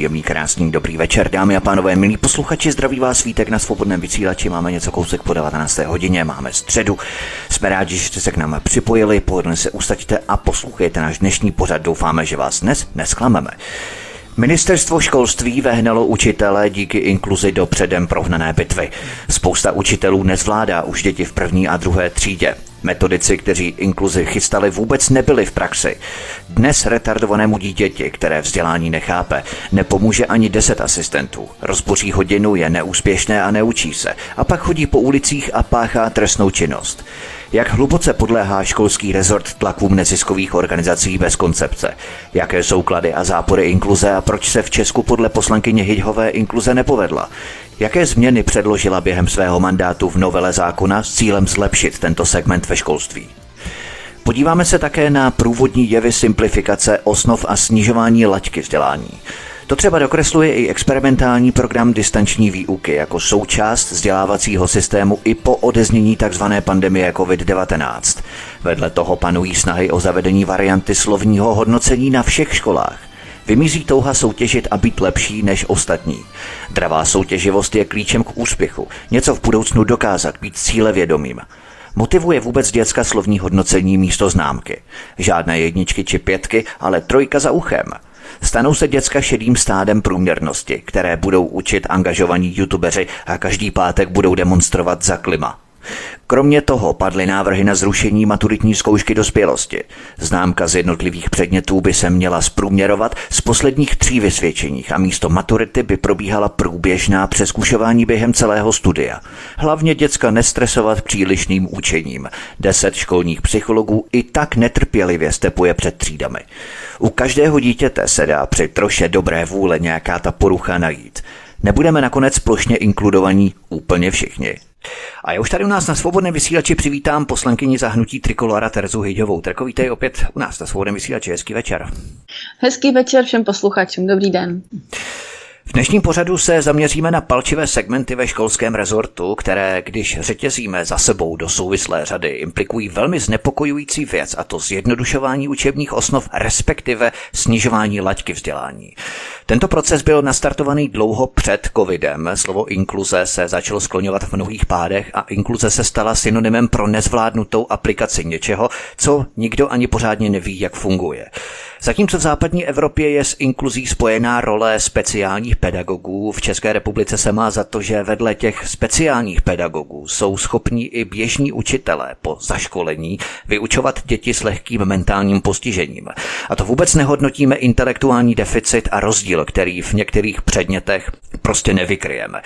Příjemný, krásný, dobrý večer, dámy a pánové, milí posluchači, zdraví vás svítek na svobodném vysílači. Máme něco kousek po 19. hodině, máme středu. Jsme rádi, že jste se k nám připojili, pohodlně se ustaďte a poslouchejte náš dnešní pořad. Doufáme, že vás dnes nesklameme. Ministerstvo školství vehnalo učitele díky inkluzi do předem prohnané bitvy. Spousta učitelů nezvládá už děti v první a druhé třídě. Metodici, kteří inkluzi chystali, vůbec nebyli v praxi. Dnes retardovanému dítěti, které vzdělání nechápe, nepomůže ani deset asistentů. Rozboří hodinu, je neúspěšné a neučí se. A pak chodí po ulicích a páchá trestnou činnost. Jak hluboce podléhá školský rezort tlakům neziskových organizací bez koncepce? Jaké jsou klady a zápory inkluze a proč se v Česku podle poslankyně Hyďhové inkluze nepovedla? Jaké změny předložila během svého mandátu v novele zákona s cílem zlepšit tento segment ve školství? Podíváme se také na průvodní jevy simplifikace osnov a snižování laťky vzdělání. To třeba dokresluje i experimentální program distanční výuky jako součást vzdělávacího systému i po odeznění tzv. pandemie COVID-19. Vedle toho panují snahy o zavedení varianty slovního hodnocení na všech školách. Vymizí touha soutěžit a být lepší než ostatní. Dravá soutěživost je klíčem k úspěchu. Něco v budoucnu dokázat, být cílevědomým. Motivuje vůbec děcka slovní hodnocení místo známky. Žádné jedničky či pětky, ale trojka za uchem – Stanou se děcka šedým stádem průměrnosti, které budou učit angažovaní youtubeři a každý pátek budou demonstrovat za klima. Kromě toho padly návrhy na zrušení maturitní zkoušky dospělosti. Známka z jednotlivých předmětů by se měla zprůměrovat z posledních tří vysvědčeních a místo maturity by probíhala průběžná přeskušování během celého studia. Hlavně děcka nestresovat přílišným učením. Deset školních psychologů i tak netrpělivě stepuje před třídami. U každého dítěte se dá při troše dobré vůle nějaká ta porucha najít. Nebudeme nakonec plošně inkludovaní úplně všichni. A já už tady u nás na svobodném vysílači přivítám poslankyni zahnutí Trikolora Terzu Hyďovou. Terko, vítej opět u nás na svobodném vysílači. Hezký večer. Hezký večer všem posluchačům. Dobrý den. V dnešním pořadu se zaměříme na palčivé segmenty ve školském rezortu, které, když řetězíme za sebou do souvislé řady, implikují velmi znepokojující věc, a to zjednodušování učebních osnov, respektive snižování laťky vzdělání. Tento proces byl nastartovaný dlouho před covidem. Slovo inkluze se začalo skloňovat v mnohých pádech a inkluze se stala synonymem pro nezvládnutou aplikaci něčeho, co nikdo ani pořádně neví, jak funguje. Zatímco v západní Evropě je s inkluzí spojená role speciálních pedagogů, v České republice se má za to, že vedle těch speciálních pedagogů jsou schopní i běžní učitelé po zaškolení vyučovat děti s lehkým mentálním postižením. A to vůbec nehodnotíme intelektuální deficit a rozdíl, který v některých předmětech prostě nevykryjeme.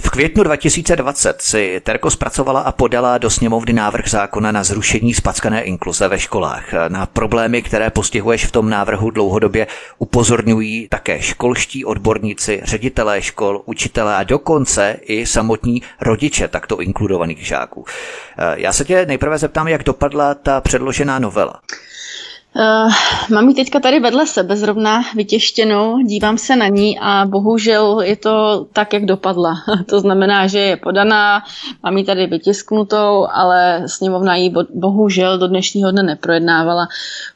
V květnu 2020 si Terko zpracovala a podala do sněmovny návrh zákona na zrušení spackané inkluze ve školách. Na problémy, které postihuješ v tom návrhu dlouhodobě upozorňují také školští odborníci, ředitelé škol, učitelé a dokonce i samotní rodiče takto inkludovaných žáků. Já se tě nejprve zeptám, jak dopadla ta předložená novela. Uh, mám ji teďka tady vedle sebe zrovna vytěštěnou, dívám se na ní a bohužel je to tak, jak dopadla. to znamená, že je podaná, mám ji tady vytisknutou, ale sněmovna ji bohužel do dnešního dne neprojednávala,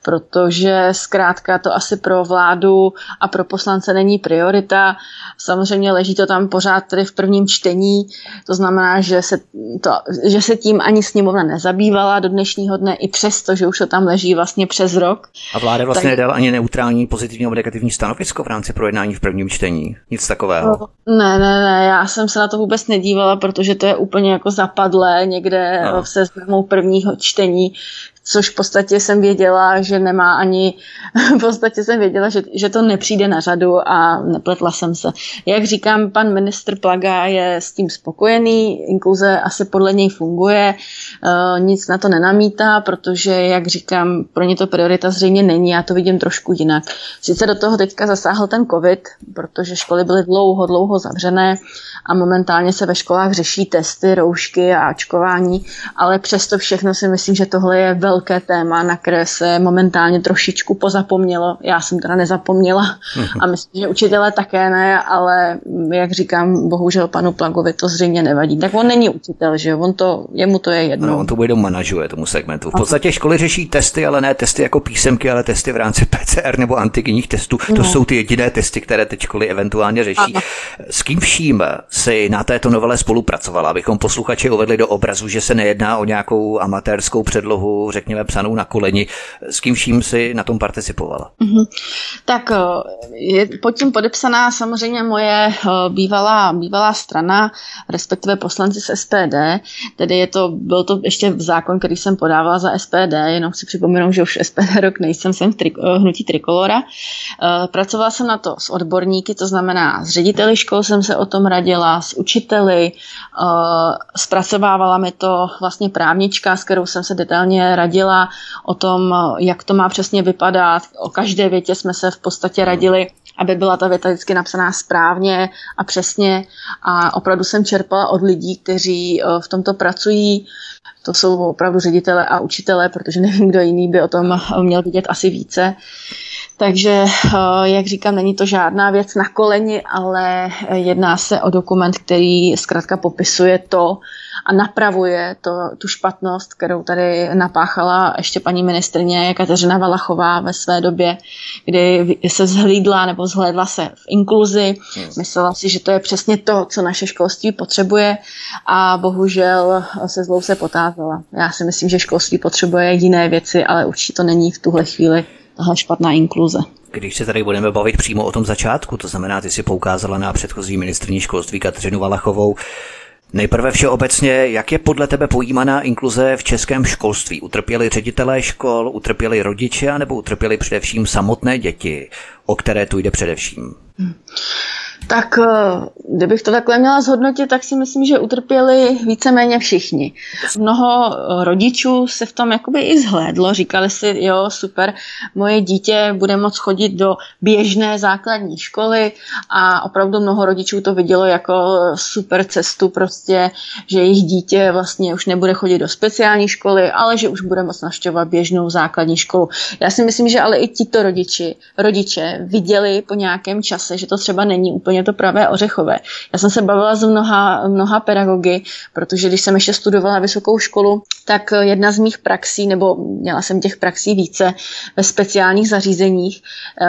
protože zkrátka to asi pro vládu a pro poslance není priorita. Samozřejmě leží to tam pořád tady v prvním čtení, to znamená, že se, to, že se tím ani sněmovna nezabývala do dnešního dne, i přesto, že už to tam leží vlastně přes rok rok. A vláda vlastně tak... nedala ani neutrální pozitivní nebo negativní stanovisko v rámci projednání v prvním čtení? Nic takového? Ne, ne, ne, já jsem se na to vůbec nedívala, protože to je úplně jako zapadlé někde no. v seznamu prvního čtení, což v podstatě jsem věděla, že nemá ani, v podstatě jsem věděla, že, že to nepřijde na řadu a nepletla jsem se. Jak říkám, pan ministr Plaga je s tím spokojený, inkluze asi podle něj funguje, uh, nic na to nenamítá, protože, jak říkám, pro ně to priorita zřejmě není, já to vidím trošku jinak. Sice do toho teďka zasáhl ten covid, protože školy byly dlouho, dlouho zavřené a momentálně se ve školách řeší testy, roušky a očkování, ale přesto všechno si myslím, že tohle je velmi velké téma, na které se momentálně trošičku pozapomnělo. Já jsem teda nezapomněla a myslím, že učitelé také ne, ale jak říkám, bohužel panu Plagovi to zřejmě nevadí. Tak on není učitel, že on to, jemu to je jedno. No, on to bude manažuje tomu segmentu. V podstatě školy řeší testy, ale ne testy jako písemky, ale testy v rámci PCR nebo antigenních testů. No. To jsou ty jediné testy, které teď školy eventuálně řeší. Ano. S kým vším si na této novele spolupracovala, abychom posluchači uvedli do obrazu, že se nejedná o nějakou amatérskou předlohu, řekněme psanou na koleni. S kým vším si na tom participovala? Mm-hmm. Tak eh, je pod tím podepsaná samozřejmě moje eh, bývalá, bývalá strana, respektive poslanci z SPD, tedy je to, byl to ještě zákon, který jsem podávala za SPD, jenom si připomenu, že už SPD rok nejsem, jsem v tri, eh, hnutí Trikolora. Pracovala jsem na to s odborníky, to znamená s řediteli škol jsem se o tom radila, s učiteli, zpracovávala mi to vlastně právnička, s kterou jsem se detailně radila o tom, jak to má přesně vypadat. O každé větě jsme se v podstatě radili, aby byla ta věta vždycky napsaná správně a přesně. A opravdu jsem čerpala od lidí, kteří eh, v tomto pracují. To jsou opravdu ředitele a učitele, protože nevím, kdo jiný by o tom měl vidět asi více. Takže, eh, jak říkám, není to žádná věc na koleni, ale jedná se o dokument, který zkrátka popisuje to a napravuje to, tu špatnost, kterou tady napáchala ještě paní ministrně Kateřina Valachová ve své době, kdy se zhlídla nebo zhlédla se v inkluzi. Myslela si, že to je přesně to, co naše školství potřebuje a bohužel se zlou se potázala. Já si myslím, že školství potřebuje jiné věci, ale určitě to není v tuhle chvíli tahle špatná inkluze. Když se tady budeme bavit přímo o tom začátku, to znamená, ty si poukázala na předchozí ministrní školství Kateřinu Valachovou, Nejprve všeobecně, jak je podle tebe pojímaná inkluze v českém školství? Utrpěli ředitelé škol, utrpěli rodiče, nebo utrpěli především samotné děti, o které tu jde především? Hmm. Tak eh, kdybych to takhle měla zhodnotit, tak si myslím, že utrpěli víceméně všichni. Mnoho eh, rodičů se v tom jakoby i zhlédlo, říkali si, jo, super, moje dítě bude moct chodit do běžné základní školy a opravdu mnoho rodičů to vidělo jako super cestu prostě, že jejich dítě vlastně už nebude chodit do speciální školy, ale že už bude moct navštěvovat běžnou základní školu. Já si myslím, že ale i tito rodiči, rodiče viděli po nějakém čase, že to třeba není úplně úplně to pravé ořechové. Já jsem se bavila s mnoha, mnoha pedagogy, protože když jsem ještě studovala vysokou školu, tak jedna z mých praxí, nebo měla jsem těch praxí více ve speciálních zařízeních, eh,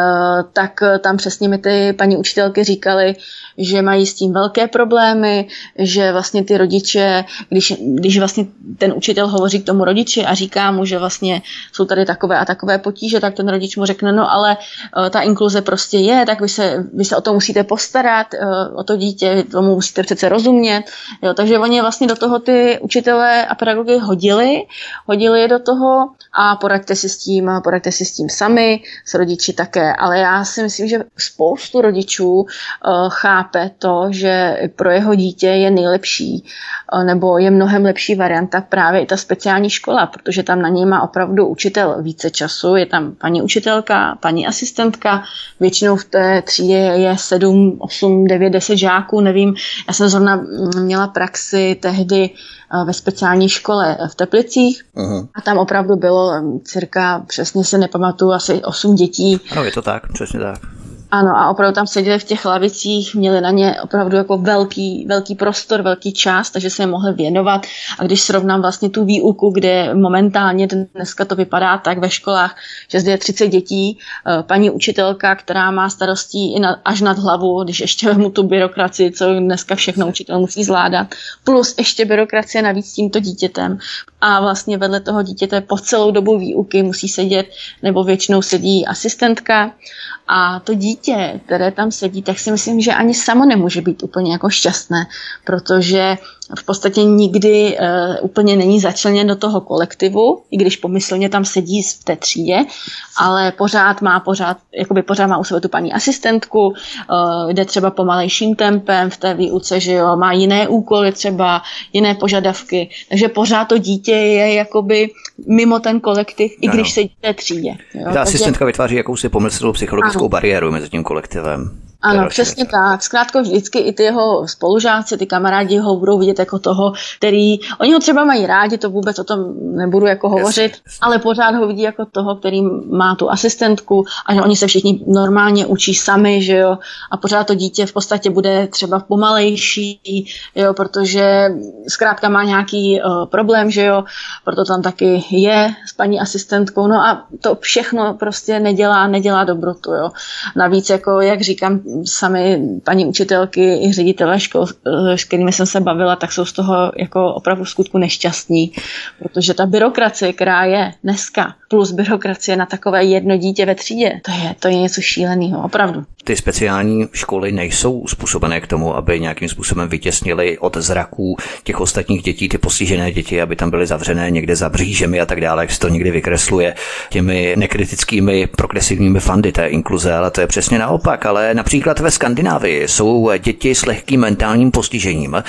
tak tam přesně mi ty paní učitelky říkaly, že mají s tím velké problémy, že vlastně ty rodiče, když, když vlastně ten učitel hovoří k tomu rodiči a říká mu, že vlastně jsou tady takové a takové potíže, tak ten rodič mu řekne, no ale eh, ta inkluze prostě je, tak vy se, vy se o to musíte postarat, eh, o to dítě, tomu musíte přece rozumět. Jo, takže oni vlastně do toho ty učitelé a pedagogy hodili, hodili je do toho a poraďte si s tím, poraďte si s tím sami, s rodiči také. Ale já si myslím, že spoustu rodičů uh, chápe to, že pro jeho dítě je nejlepší uh, nebo je mnohem lepší varianta právě i ta speciální škola, protože tam na něj má opravdu učitel více času. Je tam paní učitelka, paní asistentka, většinou v té třídě je 7, 8, 9, 10 žáků, nevím. Já jsem zrovna mm, měla praxi tehdy Eh, ve speciální škole v Teplicích uh-huh. a tam opravdu bylo cirka, přesně se nepamatuju, asi 8 dětí. Ano, je to tak, přesně tak. Ano, a opravdu tam seděli v těch lavicích, měli na ně opravdu jako velký, velký prostor, velký čas, takže se je mohli věnovat. A když srovnám vlastně tu výuku, kde momentálně dneska to vypadá tak ve školách, že zde je 30 dětí, eh, paní učitelka, která má starostí i na, až nad hlavu, když ještě mu tu byrokracii, co dneska všechno učitel musí zvládat, plus ještě byrokracie navíc s tímto dítětem. A vlastně vedle toho dítěte po celou dobu výuky musí sedět, nebo většinou sedí asistentka a to dítě, které tam sedí, tak si myslím, že ani samo nemůže být úplně jako šťastné, protože v podstatě nikdy uh, úplně není začleněn do toho kolektivu, i když pomyslně tam sedí v té třídě, ale pořád má pořád, jakoby pořád má u sebe tu paní asistentku, uh, jde třeba pomalejším tempem v té výuce, že jo, má jiné úkoly třeba, jiné požadavky, takže pořád to dítě je jakoby mimo ten kolektiv, i když ano. sedí v té třídě. Jo? Ta asistentka vytváří jakousi pomyslnou psychologickou ano. bariéru mezi tím kolektivem. Ano, přesně tak. Zkrátka vždycky i ty jeho spolužáci, ty kamarádi ho budou vidět jako toho, který, oni ho třeba mají rádi, to vůbec o tom nebudu jako hovořit, jasně, jasně. ale pořád ho vidí jako toho, který má tu asistentku a že oni se všichni normálně učí sami, že jo, a pořád to dítě v podstatě bude třeba pomalejší, jo, protože zkrátka má nějaký uh, problém, že jo, proto tam taky je s paní asistentkou, no a to všechno prostě nedělá, nedělá dobrotu, jo. Navíc, jako jak říkám, sami paní učitelky i ředitelé škol, eh, s kterými jsem se bavila, tak jsou z toho jako opravdu v skutku nešťastní, protože ta byrokracie, která je dneska, plus byrokracie na takové jedno dítě ve třídě, to je, to je něco šíleného, opravdu. Ty speciální školy nejsou způsobené k tomu, aby nějakým způsobem vytěsnili od zraků těch ostatních dětí, ty postižené děti, aby tam byly zavřené někde za břížemi a tak dále, jak se to někdy vykresluje těmi nekritickými progresivními fandy té inkluze, ale to je přesně naopak. Ale například ve Skandinávii jsou děti s lehkým mentálním postižením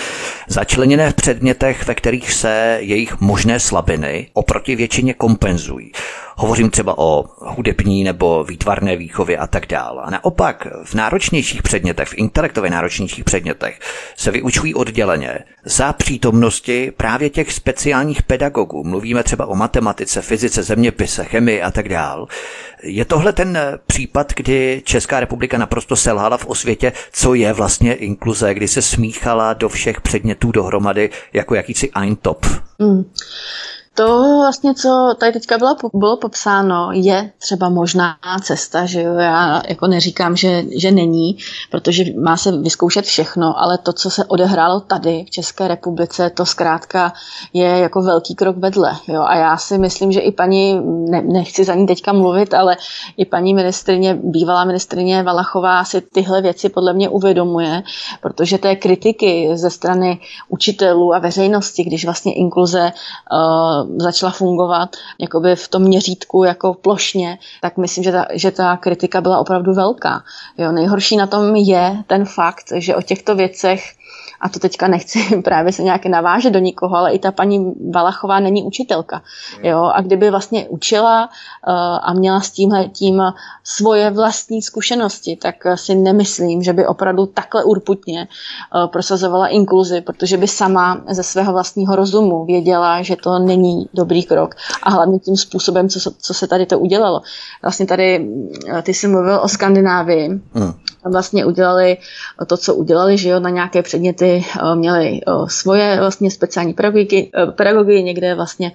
začleněné v předmětech, ve kterých se jejich možné slabiny oproti většině kompenzují. Hovořím třeba o hudební nebo výtvarné výchově a tak dále. A naopak v náročnějších předmětech, v intelektově náročnějších předmětech se vyučují odděleně za přítomnosti právě těch speciálních pedagogů. Mluvíme třeba o matematice, fyzice, zeměpise, chemii a tak dále. Je tohle ten případ, kdy Česká republika naprosto selhala v osvětě, co je vlastně inkluze, kdy se smíchala do všech předmětů dohromady jako jakýsi eintop? Mm. To vlastně, co tady teďka bylo, bylo popsáno, je třeba možná cesta, že jo, já jako neříkám, že, že není, protože má se vyzkoušet všechno, ale to, co se odehrálo tady v České republice, to zkrátka je jako velký krok vedle, jo, a já si myslím, že i paní, ne, nechci za ní teďka mluvit, ale i paní ministrině, bývalá ministrině Valachová si tyhle věci podle mě uvědomuje, protože té kritiky ze strany učitelů a veřejnosti, když vlastně inkluze uh, začala fungovat jakoby v tom měřítku jako plošně, tak myslím, že ta, že ta kritika byla opravdu velká. Jo, nejhorší na tom je ten fakt, že o těchto věcech a to teďka nechci právě se nějaké navážet do nikoho, ale i ta paní Valachová není učitelka. Jo? A kdyby vlastně učila uh, a měla s tímhle tím svoje vlastní zkušenosti, tak si nemyslím, že by opravdu takhle urputně uh, prosazovala inkluzi, protože by sama ze svého vlastního rozumu věděla, že to není dobrý krok. A hlavně tím způsobem, co, co se tady to udělalo. Vlastně tady, eh, ty jsi mluvil o Skandinávii. Hmm vlastně udělali to, co udělali, že jo, na nějaké předměty eh, měli eh, svoje vlastně speciální pedagogy, eh, pedagogy někde vlastně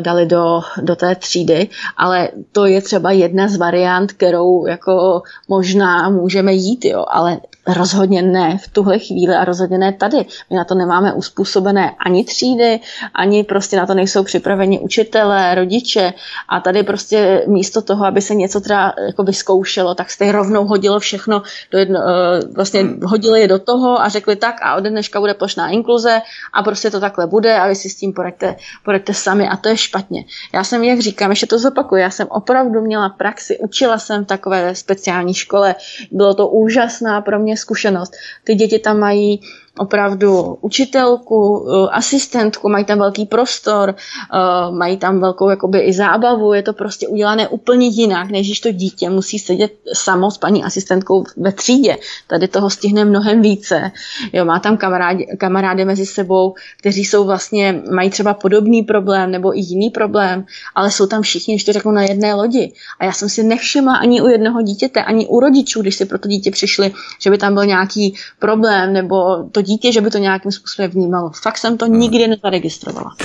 dali do, do té třídy, ale to je třeba jedna z variant, kterou jako možná můžeme jít, jo, ale rozhodně ne v tuhle chvíli a rozhodně ne tady. My na to nemáme uspůsobené ani třídy, ani prostě na to nejsou připraveni učitelé, rodiče a tady prostě místo toho, aby se něco teda jako vyzkoušelo, tak jste rovnou hodilo všechno do jedno, eh, vlastně hodili je do toho a řekli tak a ode dneška bude plošná inkluze a prostě to takhle bude a vy si s tím poraďte, poraďte sami a to je špatně. Já jsem, jak říkám, ještě to zopakuju, já jsem opravdu měla praxi, učila jsem v takové speciální škole, bylo to úžasná pro mě zkušenost. Ty děti tam mají opravdu učitelku, eh, asistentku, mají tam velký prostor, eh, mají tam velkou jakoby i zábavu, je to prostě udělané úplně jinak, než když to dítě musí sedět samo s paní asistentkou ve třídě. Tady toho stihne mnohem více. Jo, má tam kamarádi, kamarády mezi sebou, kteří jsou vlastně, mají třeba podobný problém nebo i jiný problém, ale jsou tam všichni, když to řeknu, na jedné lodi. A já jsem si nevšimla ani u jednoho dítěte, ani u rodičů, když si pro to dítě přišli, že by tam byl nějaký problém nebo to dítě, že by to nějakým způsobem vnímalo. Fakt jsem to hmm. nikdy nezaregistrovala.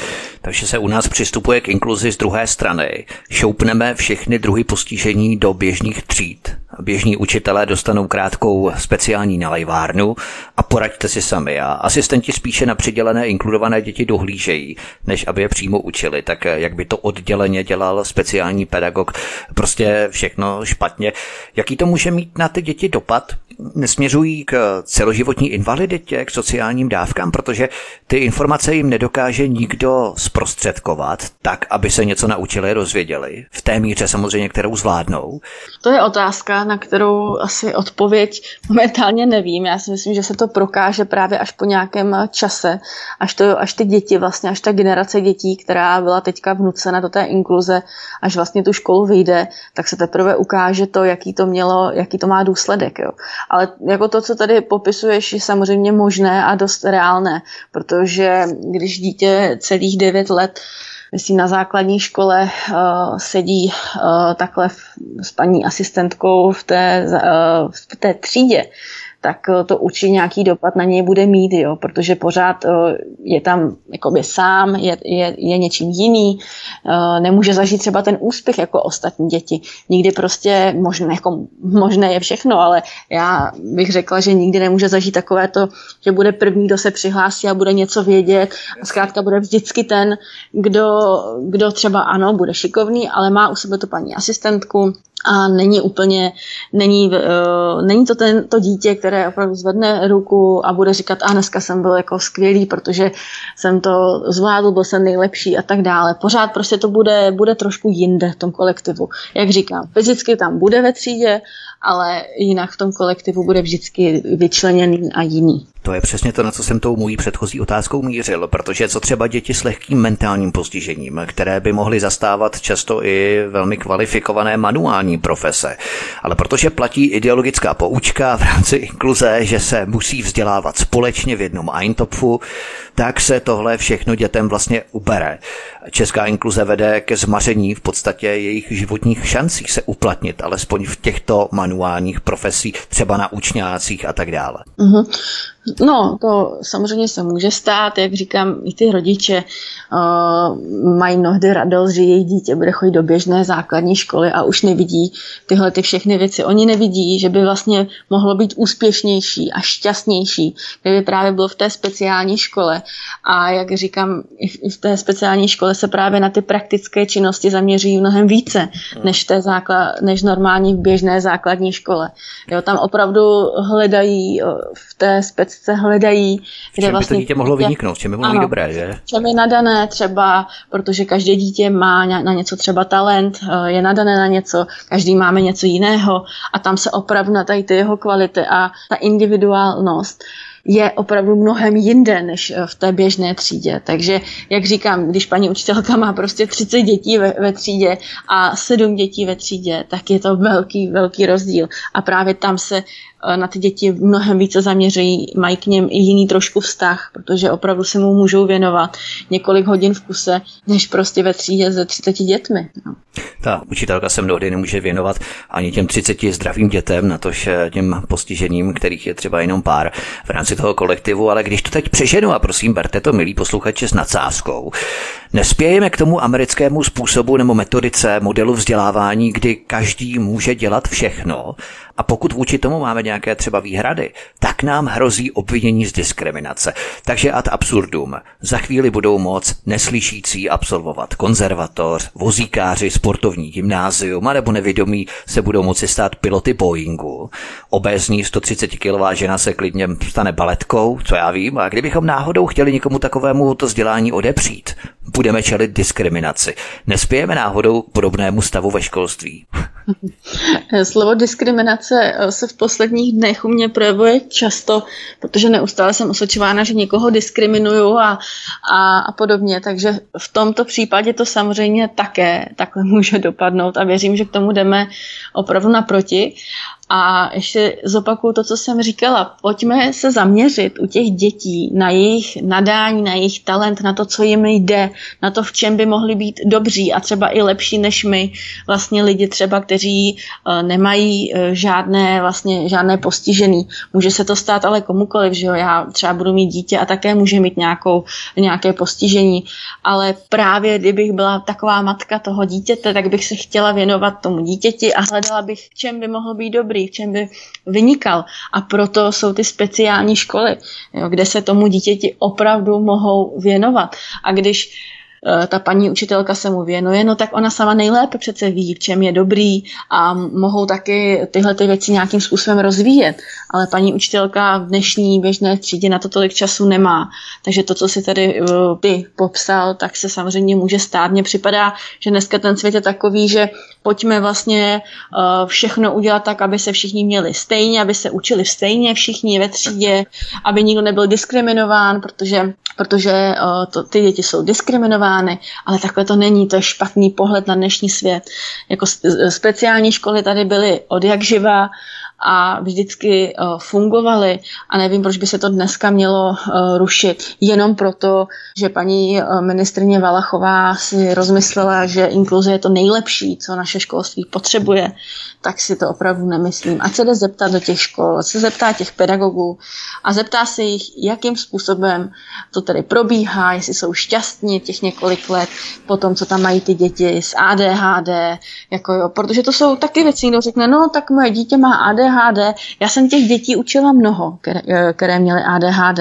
Takže se u nás přistupuje k inkluzi z druhé strany. Šoupneme všechny druhy postižení do běžných tříd. Běžní učitelé dostanou krátkou speciální nalejvárnu a poraďte si sami. A asistenti spíše na přidělené inkludované děti dohlížejí, než aby je přímo učili. Tak jak by to odděleně dělal speciální pedagog, prostě všechno špatně. Jaký to může mít na ty děti dopad? Nesměřují k celoživotní invaliditě, k sociálním dávkám, protože ty informace jim nedokáže nikdo zprostředkovat tak, aby se něco naučili, rozvěděli. V té míře samozřejmě, kterou zvládnou. To je otázka, na kterou asi odpověď momentálně nevím. Já si myslím, že se to prokáže právě až po nějakém čase, až, to, až ty děti, vlastně až ta generace dětí, která byla teďka vnucena do té inkluze, až vlastně tu školu vyjde, tak se teprve ukáže to, jaký to mělo, jaký to má důsledek. Jo. Ale jako to, co tady popisuješ, je samozřejmě možné a dost reálné, protože když dítě celých 9 let myslím na základní škole uh, sedí uh, takhle v, s paní asistentkou v té, uh, v té třídě, tak eh, to určitě nějaký dopad na něj bude mít, jo, protože pořád eh, je tam jakoby sám, je, je, je něčím jiný, eh, nemůže zažít třeba ten úspěch jako ostatní děti. Nikdy prostě, možné, jako, možné je všechno, ale já bych řekla, že nikdy nemůže zažít takové to, že bude první, kdo se přihlásí a bude něco vědět a zkrátka bude vždycky ten, kdo, kdo třeba ano, bude šikovný, ale má u sebe to paní asistentku, a není úplně, není, uh, není to ten, to dítě, které opravdu zvedne ruku a bude říkat, a dneska jsem byl jako skvělý, protože jsem to zvládl, byl jsem nejlepší a tak dále. Pořád prostě to bude, bude trošku jinde v tom kolektivu. Jak říkám, fyzicky tam bude ve třídě, ale jinak v tom kolektivu bude vždycky vyčleněný a jiný. To je přesně to, na co jsem tou mojí předchozí otázkou mířil, protože co třeba děti s lehkým mentálním postižením, které by mohly zastávat často i velmi kvalifikované manuální profese. Ale protože platí ideologická poučka v rámci inkluze, že se musí vzdělávat společně v jednom Eintopfu, tak se tohle všechno dětem vlastně ubere. Česká inkluze vede ke zmaření v podstatě jejich životních šancí se uplatnit, alespoň v těchto manuálních profesí, třeba na učňácích a tak dále. Mm-hmm. No, to samozřejmě se může stát, jak říkám, i ty rodiče uh, mají mnohdy radost, že jejich dítě bude chodit do běžné základní školy a už nevidí tyhle ty všechny věci. Oni nevidí, že by vlastně mohlo být úspěšnější a šťastnější, kdyby právě byl v té speciální škole. A jak říkám, i v té speciální škole se právě na ty praktické činnosti zaměří mnohem více, než, té základ, než normální v běžné základní škole. Jo, tam opravdu hledají v té speciální se hledají. Kde vlastně by to vlastně dítě mohlo vyniknout, čem by mohlo být dobré, že? Čem je nadané třeba, protože každé dítě má na něco třeba talent, eh, je nadané na něco, každý máme něco jiného a tam se opravdu na tady ty jeho kvality a ta individuálnost je opravdu mnohem jinde než eh, v té běžné třídě. Takže, jak říkám, když paní učitelka má prostě 30 dětí ve, ve třídě a 7 dětí ve třídě, tak je to velký, velký rozdíl. A právě tam se na ty děti mnohem více zaměřují, mají k něm i jiný trošku vztah, protože opravdu se mu můžou věnovat několik hodin v kuse, než prostě ve třídě se 30 dětmi. No. Ta učitelka se mnohdy nemůže věnovat ani těm 30 zdravým dětem, na tož těm postiženým, kterých je třeba jenom pár v rámci toho kolektivu, ale když to teď přeženu a prosím, berte to, milí posluchači, s nadsázkou. Nespějeme k tomu americkému způsobu nebo metodice modelu vzdělávání, kdy každý může dělat všechno a pokud vůči tomu máme nějaké třeba výhrady, tak nám hrozí obvinění z diskriminace. Takže ad absurdum. Za chvíli budou moc neslyšící absolvovat konzervatoř, vozíkáři, sportovní gymnázium, nebo nevědomí se budou moci stát piloty Boeingu. Obézní 130 kg žena se klidně stane baletkou, co já vím, a kdybychom náhodou chtěli někomu takovému to vzdělání odepřít, budeme čelit diskriminaci. Nespějeme náhodou podobnému stavu ve školství. Slovo diskriminace eh, se v posledních dnech u mě projevuje často, protože neustále jsem osočována, že někoho diskriminuju a, a, a podobně, takže v tomto případě to samozřejmě také takhle může dopadnout a věřím, že k tomu jdeme opravdu naproti. A ještě zopakuju to, co jsem říkala. Pojďme se zaměřit u těch dětí na jejich nadání, na jejich talent, na to, co jim jde, na to, v čem by mohli být dobří a třeba i lepší než my, vlastně lidi třeba, kteří uh, nemají uh, žádné, vlastně žádné postižený. Může se to stát ale komukoliv, že jo? Já třeba budu mít dítě a také může mít nějakou, nějaké postižení, ale právě kdybych byla taková matka toho dítěte, tak bych se chtěla věnovat tomu dítěti a hledala bych, v čem by mohl být dobrý v čem by vynikal. A proto jsou ty speciální školy, jo, kde se tomu dítěti opravdu mohou věnovat. A když eh, ta paní učitelka se mu věnuje, no tak ona sama nejlépe přece ví, v čem je dobrý a mohou taky tyhle ty věci nějakým způsobem rozvíjet. Ale paní učitelka v dnešní běžné třídě na to tolik času nemá. Takže to, co si tady ty popsal, tak se samozřejmě může stát. Mně připadá, že dneska ten svět je takový, že pojďme vlastně uh, všechno udělat tak, aby se všichni měli stejně, aby se učili stejně všichni ve třídě, aby nikdo nebyl diskriminován, protože, protože uh, to, ty děti jsou diskriminovány, ale takhle to není, to je špatný pohled na dnešní svět. Jako speciální školy tady byly od jak živa, a vždycky uh, fungovaly a nevím, proč by se to dneska mělo uh, rušit. Jenom proto, že paní uh, ministrině Valachová si rozmyslela, že inkluze je to nejlepší, co naše školství potřebuje, tak si to opravdu nemyslím. Ať se jde zeptat do těch škol, se zeptá těch pedagogů? A zeptá se jich, jakým způsobem to tedy probíhá, jestli jsou šťastní těch několik let po tom, co tam mají ty děti s ADHD, jako jo, protože to jsou taky věci, kdo řekne, no tak moje dítě má ADHD, já jsem těch dětí učila mnoho, které, které měly ADHD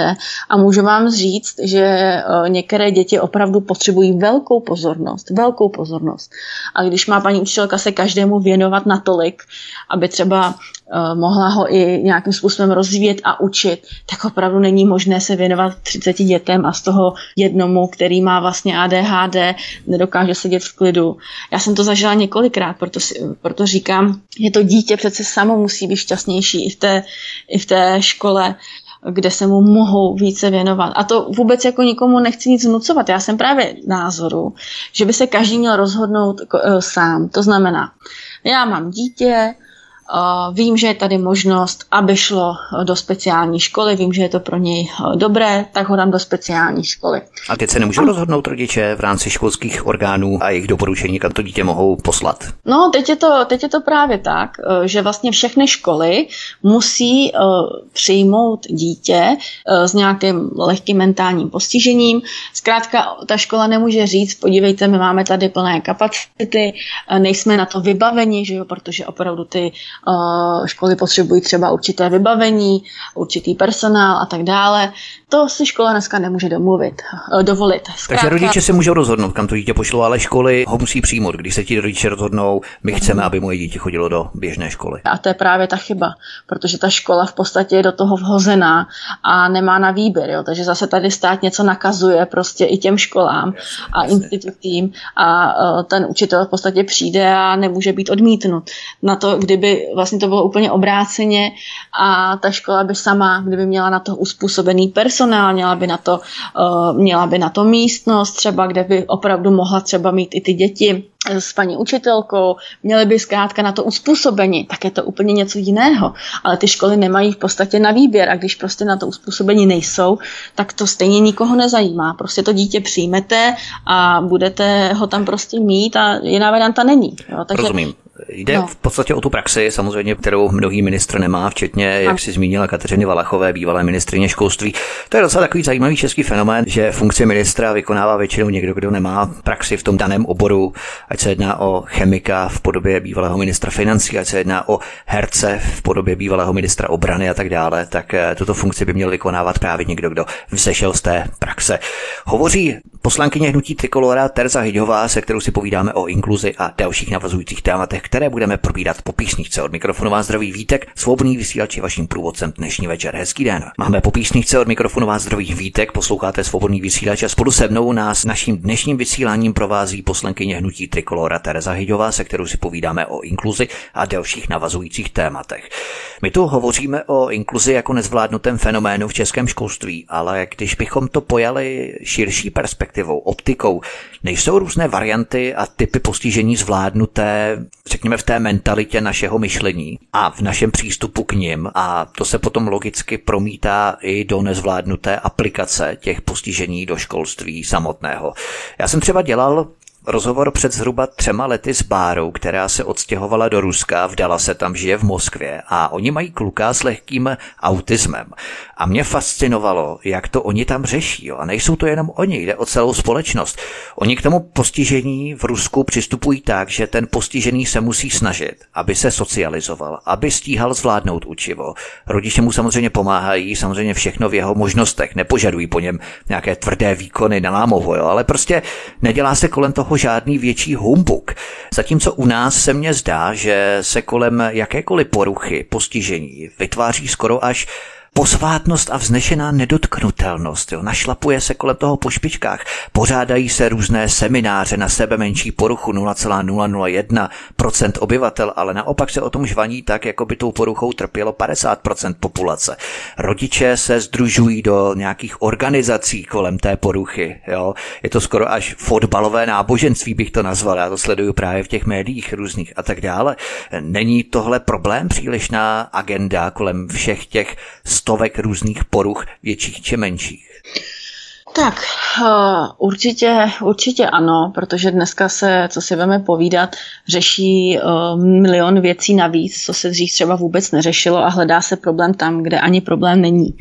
a můžu vám říct, že eh, některé děti opravdu potřebují velkou pozornost, velkou pozornost. A když má paní učitelka se každému věnovat natolik, aby třeba uh, mohla ho i nějakým způsobem rozvíjet a učit, tak opravdu není možné se věnovat 30 dětem a z toho jednomu, který má vlastně ADHD, nedokáže sedět v klidu. Já jsem to zažila několikrát, proto, proto říkám, že to dítě přece samo musí být šťastnější i v té, i v té škole, kde se mu mohou více věnovat. A to vůbec jako nikomu nechci nic vnucovat. Já jsem právě názoru, že by se každý měl rozhodnout eh, sám. To znamená, já mám dítě, Vím, že je tady možnost, aby šlo do speciální školy, vím, že je to pro něj eh, dobré, tak ho dám do speciální školy. A teď se nemůžou rozhodnout rodiče v rámci školských orgánů a jejich doporučení, kam to dítě mohou poslat? No, teď je to, teď je to právě tak, eh, že vlastně všechny školy musí eh, přijmout dítě s nějakým lehkým mentálním postižením. Zkrátka, ta škola nemůže říct, podívejte, my máme tady plné kapacity, nejsme na to vybaveni, že jo, protože opravdu ty školy potřebují třeba určité vybavení, určitý personál a tak dále. To si škola dneska nemůže domluvit, eh, dovolit. Zkrátka... Takže rodiče se můžou rozhodnout, kam to dítě pošlo, ale školy ho musí přijmout. Když se ti rodiče rozhodnou, my chceme, aby moje dítě chodilo do běžné školy. A to je právě ta chyba, protože ta škola v podstatě je do toho vhozená a nemá na výběr. Jo? Takže zase tady stát něco nakazuje prostě i těm školám a institucím a uh, ten učitel v podstatě přijde a nemůže být odmítnut. Na to, kdyby vlastně to bylo úplně obráceně a ta škola by sama, kdyby měla na to uspůsobený personál, měla by na to, uh, měla by na to místnost třeba, kde by opravdu mohla třeba mít i ty děti s paní učitelkou, měli by zkrátka na to uspůsobení, tak je to úplně něco jiného. Ale ty školy nemají v podstatě na výběr a když prostě na to uspůsobení nejsou, tak to stejně nikoho nezajímá. Prostě to dítě přijmete a budete ho tam prostě mít a jiná varianta není. Jo? Takže Rozumím. Jde no. v podstatě o tu praxi, samozřejmě, kterou mnohý ministr nemá, včetně, jak si zmínila, Kateřiny Valachové, bývalé ministrině školství. To je docela takový zajímavý český fenomén, že funkci ministra vykonává většinou někdo, kdo nemá praxi v tom daném oboru, ať se jedná o chemika v podobě bývalého ministra financí, ať se jedná o herce v podobě bývalého ministra obrany a tak dále, tak eh, tuto funkci by měl vykonávat právě někdo, kdo vzešel z té praxe. Hovoří poslankyně hnutí Trikolora Terza Hyďová, se kterou si povídáme o inkluzi a dalších navazujících tématech, které budeme probírat po písničce. Od mikrofonu vás zdraví Vítek, svobodný vysílač vaším průvodcem dnešní večer. Hezký den. Máme po písničce od mikrofonu vás zdraví Vítek, posloucháte svobodný vysílač a spolu se mnou nás naším dnešním vysíláním provází poslankyně hnutí Trikolora Tereza Hyďová, se kterou si povídáme o inkluzi a dalších navazujících tématech. My tu hovoříme o inkluzi jako nezvládnutém fenoménu v českém školství, ale když bychom to pojali širší perspektivou, optikou, nejsou různé varianty a typy postižení zvládnuté, řekněme, v té mentalitě našeho myšlení a v našem přístupu k nim a to se potom logicky promítá i do nezvládnuté aplikace těch postižení do školství samotného. Já jsem třeba dělal rozhovor před zhruba třema lety s Bárou, která se odstěhovala do Ruska, vdala se tam, žije v Moskvě a oni mají kluka s lehkým autismem. A mě fascinovalo, jak to oni tam řeší. Jo. A nejsou to jenom oni, jde o celou společnost. Oni k tomu postižení v Rusku přistupují tak, že ten postižený se musí snažit, aby se socializoval, aby stíhal zvládnout učivo. Rodiče mu samozřejmě pomáhají, samozřejmě všechno v jeho možnostech, nepožadují po něm nějaké tvrdé výkony na lámovo, jo, ale prostě nedělá se kolem toho žádný větší humbuk. Zatímco u nás se mně zdá, že se kolem jakékoliv poruchy, postižení vytváří skoro až posvátnost a vznešená nedotknutelnost. Jo. Našlapuje se kolem toho po špičkách. Pořádají se různé semináře na sebe menší poruchu 0,001% obyvatel, ale naopak se o tom žvaní tak, jako by tou poruchou trpělo 50% populace. Rodiče se združují do nějakých organizací kolem té poruchy. Jo. Je to skoro až fotbalové náboženství, bych to nazval. Já to sleduju právě v těch médiích různých a tak dále. Není tohle problém přílišná agenda kolem všech těch stovek různých poruch, větších či menších. Tak, eh, určitě, určitě ano, protože dneska se, co si veme povídat, řeší eh, milion věcí navíc, co se dřív třeba vůbec neřešilo a hledá se problém tam, kde ani problém není.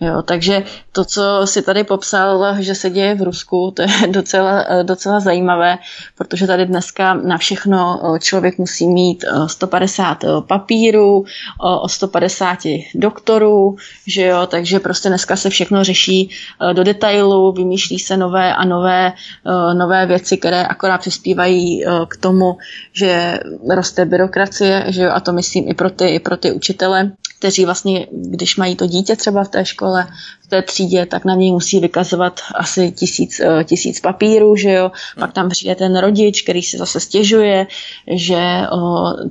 Jo, takže to, co si tady popsal, že se děje v Rusku, to je docela, eh, docela zajímavé, protože tady dneska na všechno člověk musí mít 150 papírů, o 150 doktorů, že jo, takže prostě dneska se všechno řeší do detailu stylu, vymýšlí se nové a nové, eh, nové věci, které akorát přispívají eh, k tomu, že roste byrokracie, že a to myslím i pro ty, i pro ty učitele, kteří vlastně, když mají to dítě třeba v té škole, té třídě, tak na něj musí vykazovat asi tisíc, eh, tisíc papírů, že jo. Pak tam přijde ten rodič, který si zase stěžuje, že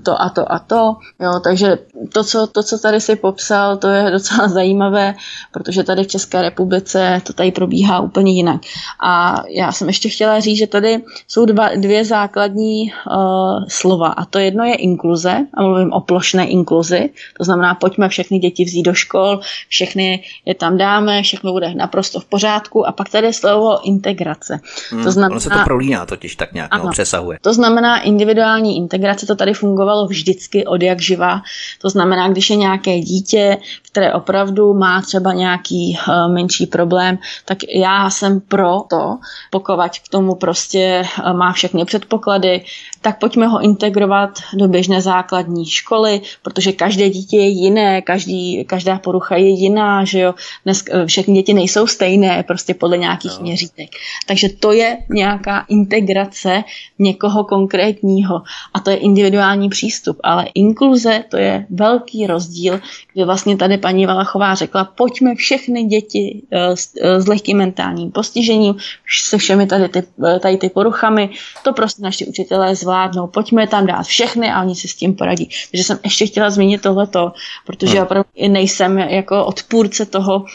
to a to a to, jo. Takže to co, to, co tady si popsal, to je docela zajímavé, protože tady v České republice to tady probíhá úplně jinak. A já jsem ještě chtěla říct, že tady jsou dva, dvě základní uh, slova a to jedno je inkluze a mluvím o plošné inkluzi, to znamená pojďme všechny děti vzít do škol, všechny je tam dáme, uděláme, všechno bude naprosto v pořádku a pak tady je slovo integrace. Hmm, to znamená, ono se to prolíná totiž tak nějak, no, ano, no, přesahuje. To znamená individuální integrace, to tady fungovalo vždycky od jak živa. To znamená, když je nějaké dítě, které opravdu má třeba nějaký uh, menší problém, tak já jsem pro to, pokud k tomu prostě uh, má všechny předpoklady, tak pojďme ho integrovat do běžné základní školy, protože každé dítě je jiné, každý, každá porucha je jiná, že jo. Dnes eh, všechny děti nejsou stejné, prostě podle nějakých no. měřítek. Takže to je nějaká integrace někoho konkrétního a to je individuální přístup. Ale inkluze to je velký rozdíl, kdy vlastně tady paní Valachová řekla, pojďme všechny děti eh, s, eh, s lehkým mentálním postižením, se všemi tady ty, tady ty poruchami, to prostě naši učitelé zvládnou, pojďme tam dát všechny a oni si s tím poradí. Takže jsem ještě chtěla zmínit tohleto, protože hmm. opravdu nejsem jako odpůrce toho,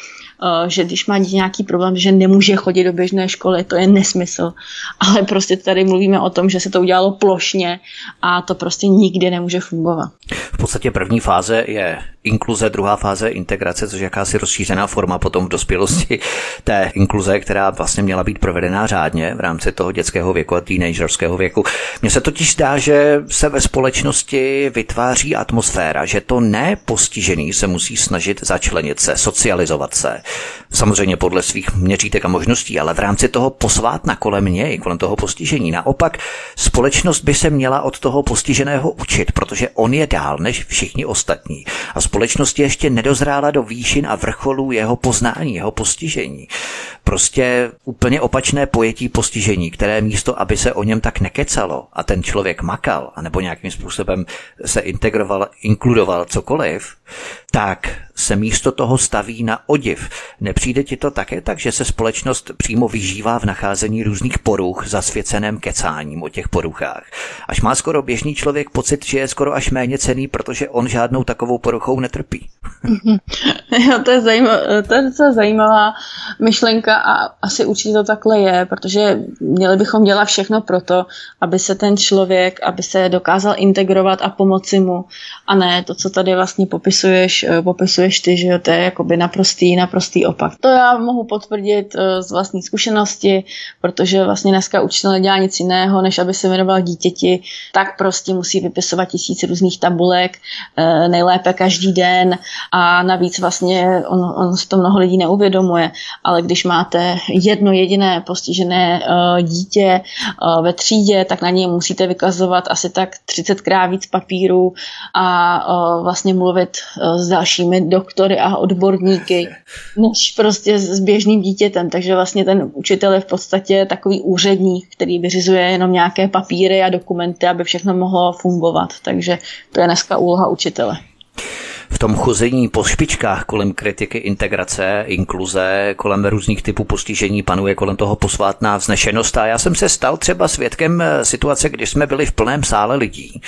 že když má dítě nějaký problém, že nemůže chodit do běžné školy, to je nesmysl. Ale prostě tady mluvíme o tom, že se to udělalo plošně a to prostě nikdy nemůže fungovat. V podstatě první fáze je inkluze, druhá fáze integrace, což je jakási rozšířená forma potom v dospělosti té inkluze, která vlastně měla být provedená řádně v rámci toho dětského věku a teenagerského věku. Mně se totiž zdá, že se ve společnosti vytváří atmosféra, že to nepostižený se musí snažit začlenit se, socializovat se, samozřejmě podle svých měřítek a možností, ale v rámci toho posvátna kolem něj, kolem toho postižení. Naopak, společnost by se měla od toho postiženého učit, protože on je dál než všichni ostatní. A společnost ještě nedozrála do výšin a vrcholů jeho poznání, jeho postižení. Prostě úplně opačné pojetí postižení, které místo, aby se o něm tak nekecalo a ten člověk makal, anebo nějakým způsobem se integroval, inkludoval cokoliv, tak se místo toho staví na odiv. Nepřijde ti to také tak, že se společnost přímo vyžívá v nacházení různých poruch zasvěceném kecáním o těch poruchách. Až má skoro běžný člověk pocit, že je skoro až méně cený, protože on žádnou takovou poruchou netrpí. jo, to je, zajímavé, to je docela zajímavá myšlenka a asi určitě to takhle je, protože měli bychom dělat všechno pro to, aby se ten člověk, aby se dokázal integrovat a pomoci mu a ne to, co tady vlastně popisuješ, eh, popisuješ ty, že jo, to je jakoby naprostý, naprostý opak. To já mohu potvrdit eh, z vlastní zkušenosti, protože vlastně dneska učitel nedělá nic jiného, než aby se věnoval dítěti, tak prostě musí vypisovat tisíc různých tabulek, eh, nejlépe každý den a navíc vlastně on, on to mnoho lidí neuvědomuje, ale když máte jedno jediné postižené dítě ve třídě, tak na něj musíte vykazovat asi tak 30krát víc papíru a vlastně mluvit s dalšími doktory a odborníky, než prostě s běžným dítětem. Takže vlastně ten učitel je v podstatě takový úředník, který vyřizuje jenom nějaké papíry a dokumenty, aby všechno mohlo fungovat. Takže to je dneska úloha učitele v tom chození po špičkách kolem kritiky integrace, inkluze, kolem různých typů postižení panuje kolem toho posvátná vznešenost. A já jsem se stal třeba svědkem eh, situace, kdy jsme byli v plném sále lidí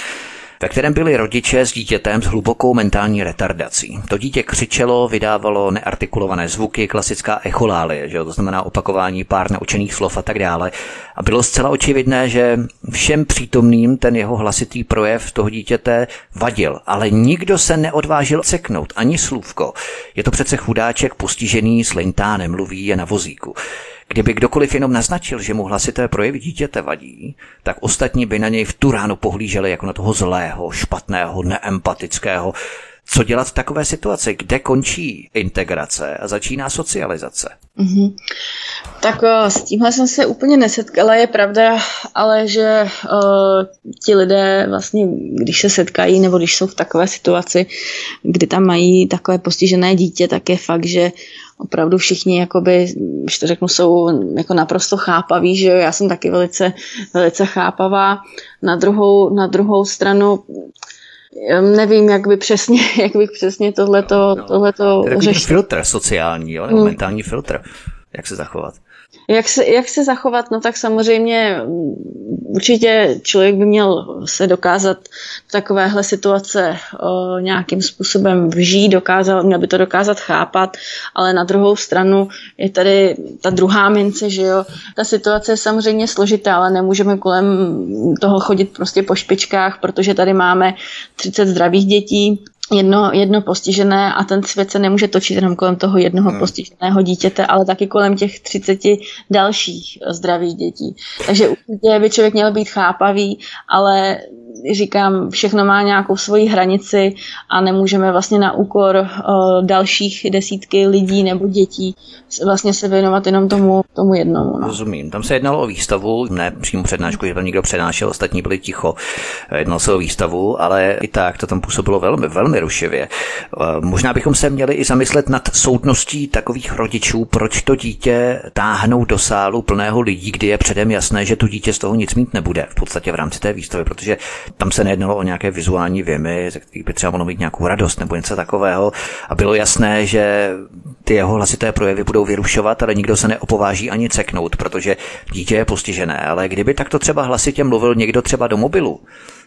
ve kterém byli rodiče s dítětem s hlubokou mentální retardací. To dítě křičelo, vydávalo neartikulované zvuky, klasická echolálie, že to znamená opakování pár naučených slov a tak dále. A bylo zcela očividné, že všem přítomným ten jeho hlasitý projev toho dítěte vadil, ale nikdo se neodvážil ceknout ani slůvko. Je to přece chudáček postižený s lentánem, mluví je na vozíku. Kdyby kdokoliv jenom naznačil, že mu hlasité projevy dítěte vadí, tak ostatní by na něj v tu ránu pohlíželi jako na toho zlého, špatného, neempatického. Co dělat v takové situaci, kde končí integrace a začíná socializace? Mm-hmm. Tak o, s tímhle jsem se úplně nesetkala, je pravda, ale že o, ti lidé vlastně, když se setkají nebo když jsou v takové situaci, kdy tam mají takové postižené dítě, tak je fakt, že opravdu všichni, jakoby, když to řeknu, jsou jako naprosto chápaví, že jo, já jsem taky velice, velice chápavá. Na druhou, na druhou stranu nevím, jak by přesně, jak bych přesně tohleto, no, tohleto to je řešil. filtr sociální, jo, nebo hmm. mentální filtr, jak se zachovat. Jak se, jak se zachovat? No tak samozřejmě mm, určitě člověk by měl se dokázat v takovéhle situace o, nějakým způsobem vžít, dokázal, měl by to dokázat chápat, ale na druhou stranu je tady ta druhá mince, že jo, ta situace je samozřejmě složitá, ale nemůžeme kolem toho chodit prostě po špičkách, protože tady máme 30 zdravých dětí, jedno, jedno postižené a ten svět se nemůže točit jenom kolem toho jednoho hmm. postiženého dítěte, ale taky kolem těch 30 dalších zdravých dětí. Takže určitě by člověk měl být chápavý, ale říkám, všechno má nějakou svoji hranici a nemůžeme vlastně na úkor uh, dalších desítky lidí nebo dětí vlastně se věnovat jenom tomu, tomu jednomu. No. Rozumím. Tam se jednalo o výstavu, ne přímo přednášku, že tam někdo přednášel, ostatní byli ticho. Jednalo se o výstavu, ale i tak to tam působilo velmi, velmi rušivě. Uh, možná bychom se měli i zamyslet nad soudností takových rodičů, proč to dítě táhnou do sálu plného lidí, kdy je předem jasné, že to dítě z toho nic mít nebude v podstatě v rámci té výstavy, protože tam se nejednalo o nějaké vizuální věmy, ze kterých by třeba mohlo mít nějakou radost nebo něco takového. A bylo jasné, že ty jeho hlasité projevy budou vyrušovat, ale nikdo se neopováží ani ceknout, protože dítě je postižené. Ale kdyby takto třeba hlasitě mluvil někdo třeba do mobilu,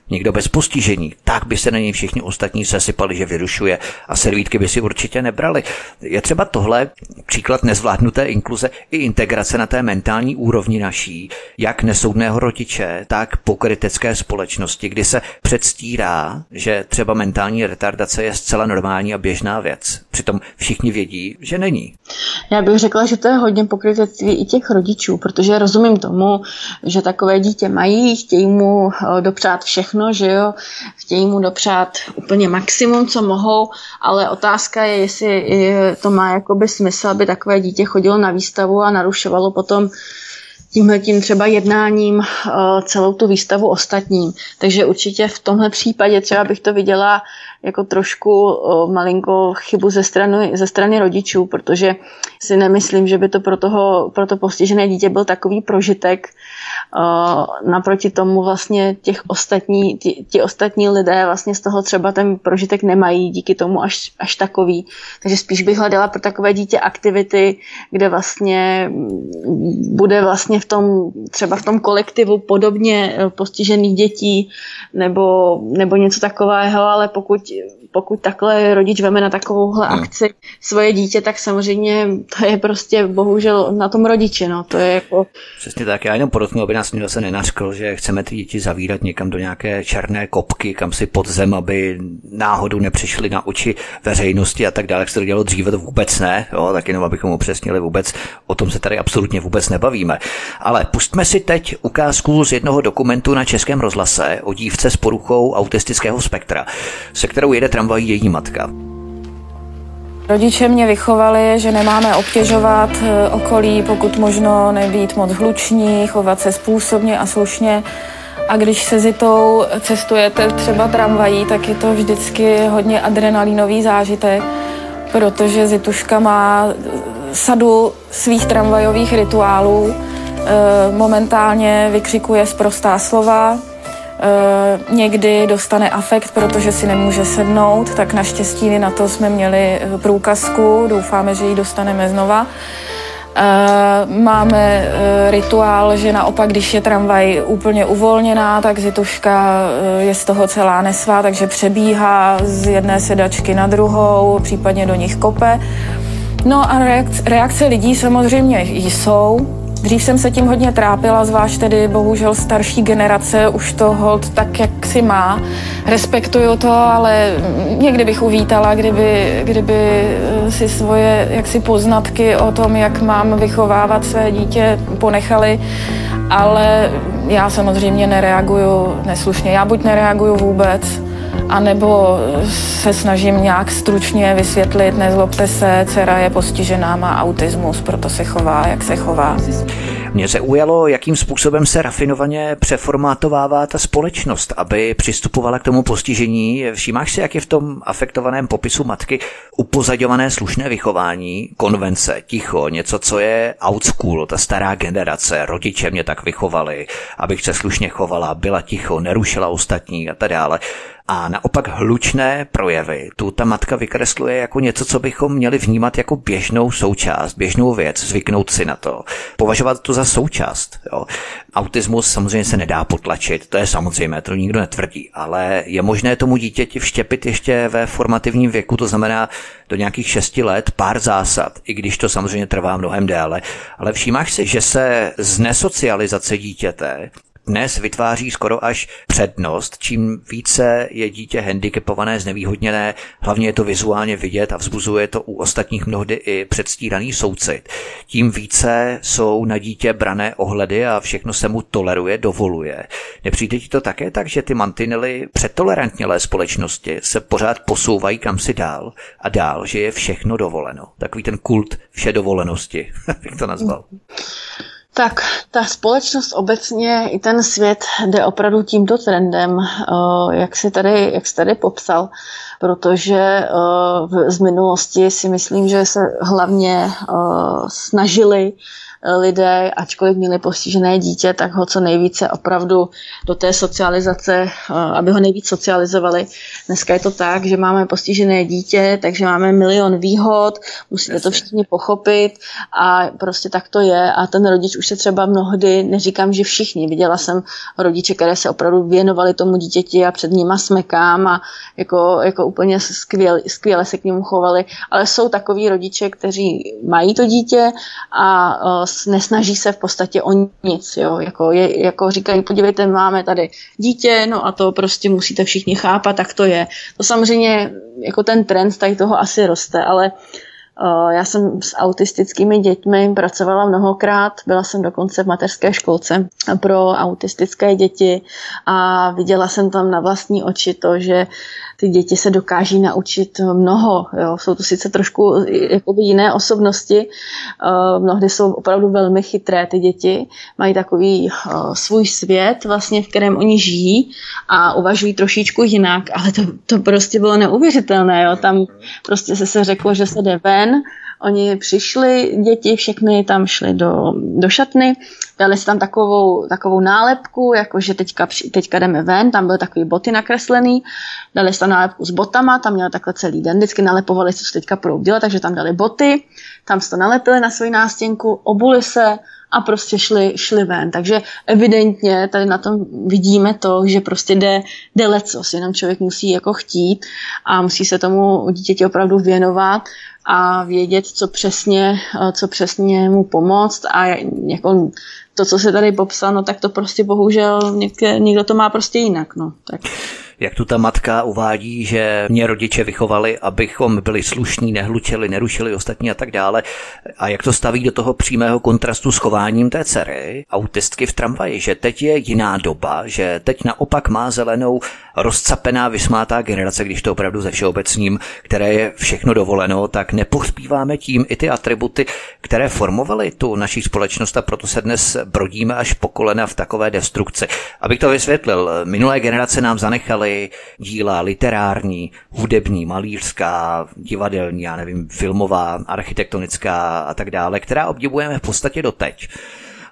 někdo bez postižení, tak by se na něj všichni ostatní sesypali, že vyrušuje a servítky by si určitě nebrali. Je třeba tohle příklad nezvládnuté inkluze i integrace na té mentální úrovni naší, jak nesoudného rodiče, tak pokrytecké společnosti, kdy se předstírá, že třeba mentální retardace je zcela normální a běžná věc. Přitom všichni vědí, že není. Já bych řekla, že to je hodně pokrytectví i těch rodičů, protože rozumím tomu, že takové dítě mají, chtějí mu eh, dopřát všechno, všechno, že jo, chtějí mu dopřát úplně maximum, co mohou, ale otázka je, jestli to má jakoby smysl, aby takové dítě chodilo na výstavu a narušovalo potom tímhle tím třeba jednáním uh, celou tu výstavu ostatním. Takže určitě v tomhle případě třeba bych to viděla jako trošku uh, malinko chybu ze strany, ze strany rodičů, protože si nemyslím, že by to pro, toho, pro to postižené dítě byl takový prožitek, naproti tomu vlastně těch ostatní, ti, ti ostatní lidé vlastně z toho třeba ten prožitek nemají díky tomu až, až takový. Takže spíš bych hledala pro takové dítě aktivity, kde vlastně bude vlastně v tom, třeba v tom kolektivu podobně postižených dětí nebo, nebo něco takového, ale pokud you pokud takhle rodič veme na takovouhle hmm. akci svoje dítě, tak samozřejmě to je prostě bohužel na tom rodiči, no, to je jako... Přesně tak, já jenom podotknu, aby nás někdo se nenařkl, že chceme ty děti zavírat někam do nějaké černé kopky, kam si pod zem, aby náhodou nepřišli na oči veřejnosti a tak dále, jak se to dělalo dříve, to vůbec ne, jo, tak jenom abychom upřesnili vůbec, o tom se tady absolutně vůbec nebavíme. Ale pustme si teď ukázku z jednoho dokumentu na Českém rozhlase o dívce s poruchou autistického spektra, se kterou jede tramvají její matka. Rodiče mě vychovali, že nemáme obtěžovat eh, okolí, pokud možno nebýt moc hluční, chovat se způsobně a slušně. A když se Zitou cestujete třeba tramvají, tak je to vždycky hodně adrenalinový zážitek, protože Zituška má sadu svých tramvajových rituálů. Eh, momentálně vykřikuje sprostá slova, Eh, někdy dostane afekt, protože si nemůže sednout, tak naštěstí na to jsme měli eh, průkazku, doufáme, že ji dostaneme znova. Eh, máme rituál, že naopak, když je tramvaj úplně uvolněná, tak Zituška je z toho celá nesvá, takže přebíhá z jedné sedačky na druhou, případně do nich kope. No a reakce, reakce lidí samozřejmě jsou. Dřív jsem se tím hodně trápila, zvlášť tedy bohužel starší generace už to hold tak, jak si má. Respektuju to, ale někdy bych uvítala, kdyby, kdyby eh, si svoje jaksi poznatky o tom, jak mám vychovávat své dítě, ponechali. Ale já samozřejmě nereaguju neslušně. Já buď nereaguju vůbec, anebo se snažím nějak stručně vysvětlit, nezlobte se, dcera je postižená, má autismus, proto se chová, jak se chová. Mě se ujalo, jakým způsobem se rafinovaně přeformátovává ta společnost, aby přistupovala k tomu postižení. Všimáš si, jak je v tom afektovaném popisu matky upozaďované slušné vychování, konvence, ticho, něco, co je out school, ta stará generace, rodiče mě tak vychovali, abych se slušně chovala, byla ticho, nerušila ostatní a tak dále a naopak hlučné projevy tu ta matka vykresluje jako něco, co bychom měli vnímat jako běžnou součást, běžnou věc, zvyknout si na to, považovat to za součást. Jo. Autismus samozřejmě se nedá potlačit, to je samozřejmé, to nikdo netvrdí, ale je možné tomu dítěti vštěpit ještě ve formativním věku, to znamená do nějakých šesti let, pár zásad, i když to samozřejmě trvá mnohem déle. Ale všímáš si, že se z nesocializace dítěte dnes vytváří skoro až přednost, čím více je dítě handicapované, znevýhodněné, hlavně je to vizuálně vidět a vzbuzuje to u ostatních mnohdy i předstíraný soucit. Tím více jsou na dítě brané ohledy a všechno se mu toleruje, dovoluje. Nepřijde ti to také tak, že ty mantinely přetolerantnělé společnosti se pořád posouvají kam si dál a dál, že je všechno dovoleno. Takový ten kult vše dovolenosti, bych to nazval. Tak ta společnost obecně i ten svět jde opravdu tímto trendem, eh, jak si tady, jak jsi tady popsal, protože eh, z minulosti si myslím, že se hlavně eh, snažili lidé, ačkoliv měli postižené dítě, tak ho co nejvíce opravdu do té socializace, eh, aby ho nejvíc socializovali. Dneska je to tak, že máme postižené dítě, takže máme milion výhod, musíte to všichni pochopit a prostě tak to je. A ten rodič už se třeba mnohdy, neříkám, že všichni, viděla jsem rodiče, které se opravdu věnovali tomu dítěti a před nima smekám a jako, jako úplně skvěle, skvěle se k němu chovali, ale jsou takový rodiče, kteří mají to dítě a eh, nesnaží se v podstatě o nic. Jo? Jako, je, jako říkají, podívejte, máme tady dítě, no a to prostě musíte všichni chápat, tak to je. To samozřejmě jako ten trend tady toho asi roste, ale uh, já jsem s autistickými dětmi pracovala mnohokrát, byla jsem dokonce v mateřské školce pro autistické děti a viděla jsem tam na vlastní oči to, že ty děti se dokáží naučit mnoho. Jo. Jsou to sice trošku jakoby jiné osobnosti, uh, mnohdy jsou opravdu velmi chytré ty děti, mají takový uh, svůj svět, vlastně, v kterém oni žijí a uvažují trošičku jinak, ale to, to prostě bylo neuvěřitelné. Jo. Tam prostě se se řeklo, že se jde ven, Oni přišli, děti všechny tam šly do, do šatny, dali si tam takovou, takovou nálepku, jako že teďka, teďka jdeme ven, tam byly takové boty nakreslený, dali si tam nálepku s botama, tam měla takhle celý den, vždycky nalepovali, co teďka budou dělat, takže tam dali boty, tam si to nalepili na svoji nástěnku, obuli se a prostě šli, šli ven. Takže evidentně tady na tom vidíme to, že prostě jde, jde lecos, jenom člověk musí jako chtít a musí se tomu dítěti opravdu věnovat a vědět, co přesně, co přesně mu pomoct a jako to, co se tady popsal, no tak to prostě bohužel někde, někdo to má prostě jinak. No. Tak jak tu ta matka uvádí, že mě rodiče vychovali, abychom byli slušní, nehlučili, nerušili ostatní a tak dále. A jak to staví do toho přímého kontrastu s chováním té dcery, autistky v tramvaji, že teď je jiná doba, že teď naopak má zelenou rozcapená, vysmátá generace, když to opravdu ze všeobecním, které je všechno dovoleno, tak nepochspíváme tím i ty atributy, které formovaly tu naší společnost a proto se dnes brodíme až po kolena v takové destrukci. Abych to vysvětlil, minulé generace nám zanechaly vznikaly díla literární, hudební, malířská, divadelní, já nevím, filmová, architektonická a tak dále, která obdivujeme v podstatě doteď.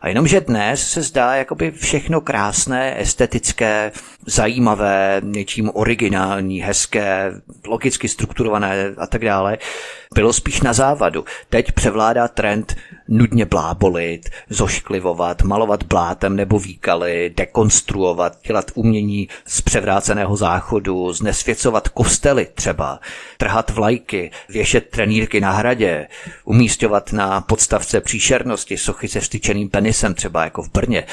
A jenomže dnes se zdá jakoby všechno krásné, estetické, zajímavé, něčím originální, hezké, logicky strukturované a tak dále, bylo spíš na závadu. Teď převládá trend nudně blábolit, zošklivovat, malovat blátem nebo výkaly, dekonstruovat, dělat umění z převráceného záchodu, znesvěcovat kostely třeba, trhat vlajky, věšet trenýrky na hradě, umístěvat na podstavce příšernosti sochy se vstyčeným penisem třeba jako v Brně,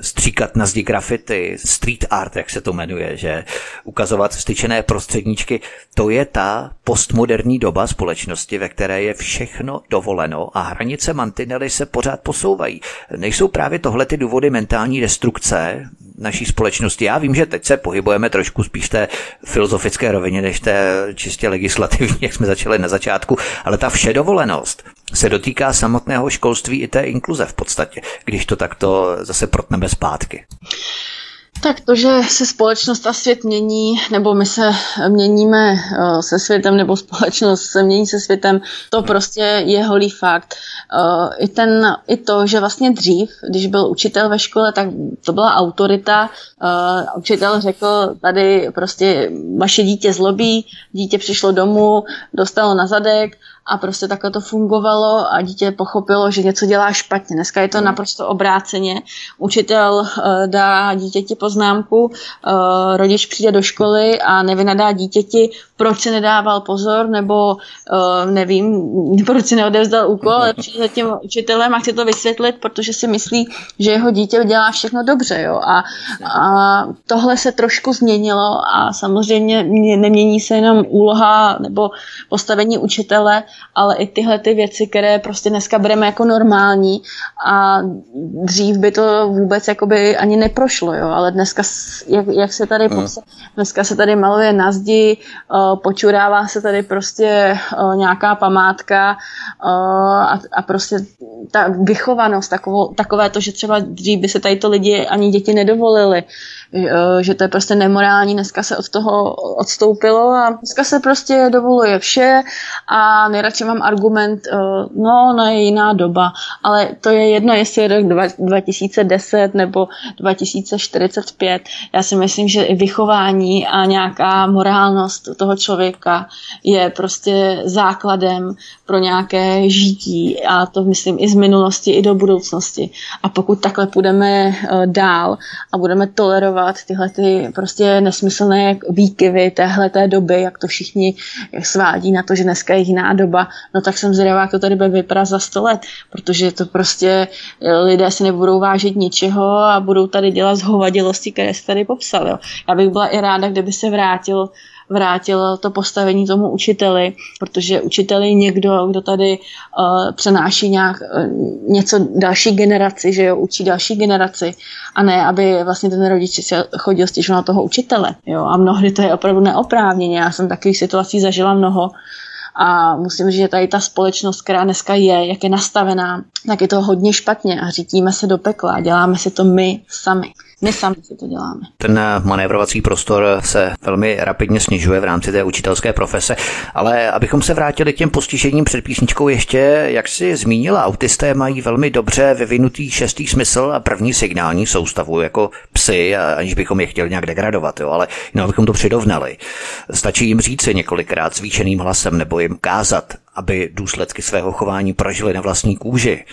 stříkat na zdi grafity, street art, jak se to jmenuje, že? Ukazovat styčené prostředníčky, to je ta postmoderní doba společnosti, ve které je všechno dovoleno a hranice mantinely se pořád posouvají. Nejsou právě tohle ty důvody mentální destrukce naší společnosti? Já vím, že teď se pohybujeme trošku spíš té filozofické rovině, než té čistě legislativní, jak jsme začali na začátku, ale ta všedovolenost se dotýká samotného školství i té inkluze v podstatě, když to takto zase protneme zpátky. Tak to, že se společnost a svět mění, nebo my se měníme eh, se světem, nebo společnost se mění se světem, to prostě je holý fakt. Eh, I, ten, I to, že vlastně dřív, když byl učitel ve škole, tak to byla autorita. Eh, učitel řekl, tady prostě vaše dítě zlobí, dítě přišlo domů, dostalo na zadek, a prostě takhle to fungovalo a dítě pochopilo, že něco dělá špatně. Dneska je to hmm. naprosto obráceně. Učitel uh, dá dítěti poznámku, uh, rodič přijde do školy a nevynadá dítěti, proč se nedával pozor, nebo uh, nevím, proč si neodevzdal úkol, ale přijde za tím učitelem a chce to vysvětlit, protože si myslí, že jeho dítě dělá všechno dobře. Jo? A, a tohle se trošku změnilo a samozřejmě nemění se jenom úloha nebo postavení učitele, ale i tyhle ty věci, které prostě dneska bereme jako normální a dřív by to vůbec jakoby ani neprošlo, jo, ale dneska, jak, jak se tady popsa, dneska se tady maluje na zdi, uh, počurává se tady prostě uh, nějaká památka uh, a, a prostě ta vychovanost, takovou, takové to, že třeba dřív by se tady to lidi ani děti nedovolili, Eh, že to je prostě nemorální, dneska se od toho odstoupilo a dneska se prostě dovoluje vše a nejradši mám argument, eh, no, no je jiná doba, ale to je jedno, jestli je rok 2010 nebo 2045. Já si myslím, že i vychování a nějaká morálnost toho člověka je prostě základem pro nějaké žití a to myslím i z minulosti, i do budoucnosti. A pokud takhle půjdeme eh, dál a budeme tolerovat tyhle ty prostě nesmyslné výkyvy téhle té doby, jak to všichni svádí na to, že dneska je jiná doba, no tak jsem zvědavá, jak to tady bude vypadat za sto let, protože to prostě eh, lidé si nebudou vážit ničeho a budou tady dělat zhovadilosti, které se tady popsal. Jo. Já bych byla i ráda, kdyby se vrátil vrátil to postavení tomu učiteli, protože učitel je někdo, kdo tady uh, přenáší nějak, uh, něco další generaci, že jo, učí další generaci a ne, aby vlastně ten rodič se chodil stěžovat na toho učitele. Jo, a mnohdy to je opravdu neoprávněně. Já jsem takových situací zažila mnoho, a musím říct, že tady ta společnost, která dneska je, jak je nastavená, tak je to hodně špatně a řítíme se do pekla a děláme si to my sami. My sami si to děláme. Ten manévrovací prostor se velmi rapidně snižuje v rámci té učitelské profese, ale abychom se vrátili k těm postižením před písničkou ještě, jak si zmínila, autisté mají velmi dobře vyvinutý šestý smysl a první signální soustavu jako psy, aniž bychom je chtěli nějak degradovat, jo, ale jenom abychom to přidovnali. Stačí jim říci několikrát zvýšeným hlasem nebo jim kázat, aby důsledky svého chování prožili na vlastní kůži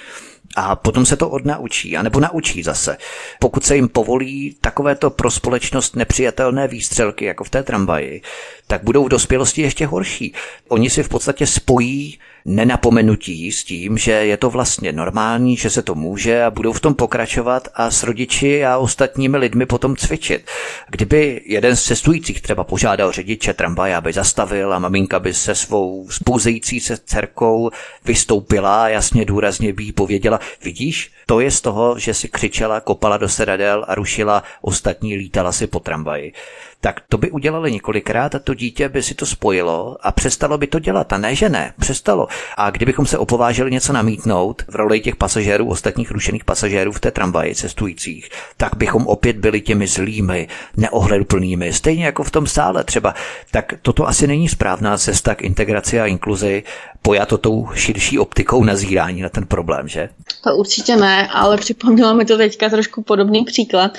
a potom se to odnaučí, anebo naučí zase. Pokud se jim povolí takovéto pro společnost nepřijatelné výstřelky, jako v té tramvaji, tak budou v dospělosti ještě horší. Oni si v podstatě spojí nenapomenutí s tím, že je to vlastně normální, že se to může a budou v tom pokračovat a s rodiči a ostatními lidmi potom cvičit. Kdyby jeden z cestujících třeba požádal řidiče tramvaje, aby zastavil a maminka by se svou spouzející se dcerkou vystoupila a jasně důrazně by jí pověděla, vidíš, to je z toho, že si křičela, kopala do sedadel a rušila ostatní, lítala si po tramvaji tak to by udělali několikrát a to dítě by si to spojilo a přestalo by to dělat. A ne, že ne, přestalo. A kdybychom se opovážili něco namítnout v roli těch pasažérů, ostatních rušených pasažérů v té tramvaji cestujících, tak bychom opět byli těmi zlými, neohleduplnými, stejně jako v tom sále třeba. Tak toto asi není správná cesta k integraci a inkluzi, pojato tou širší optikou nazírání na ten problém, že? To určitě ne, ale připomněla mi to teďka trošku podobný příklad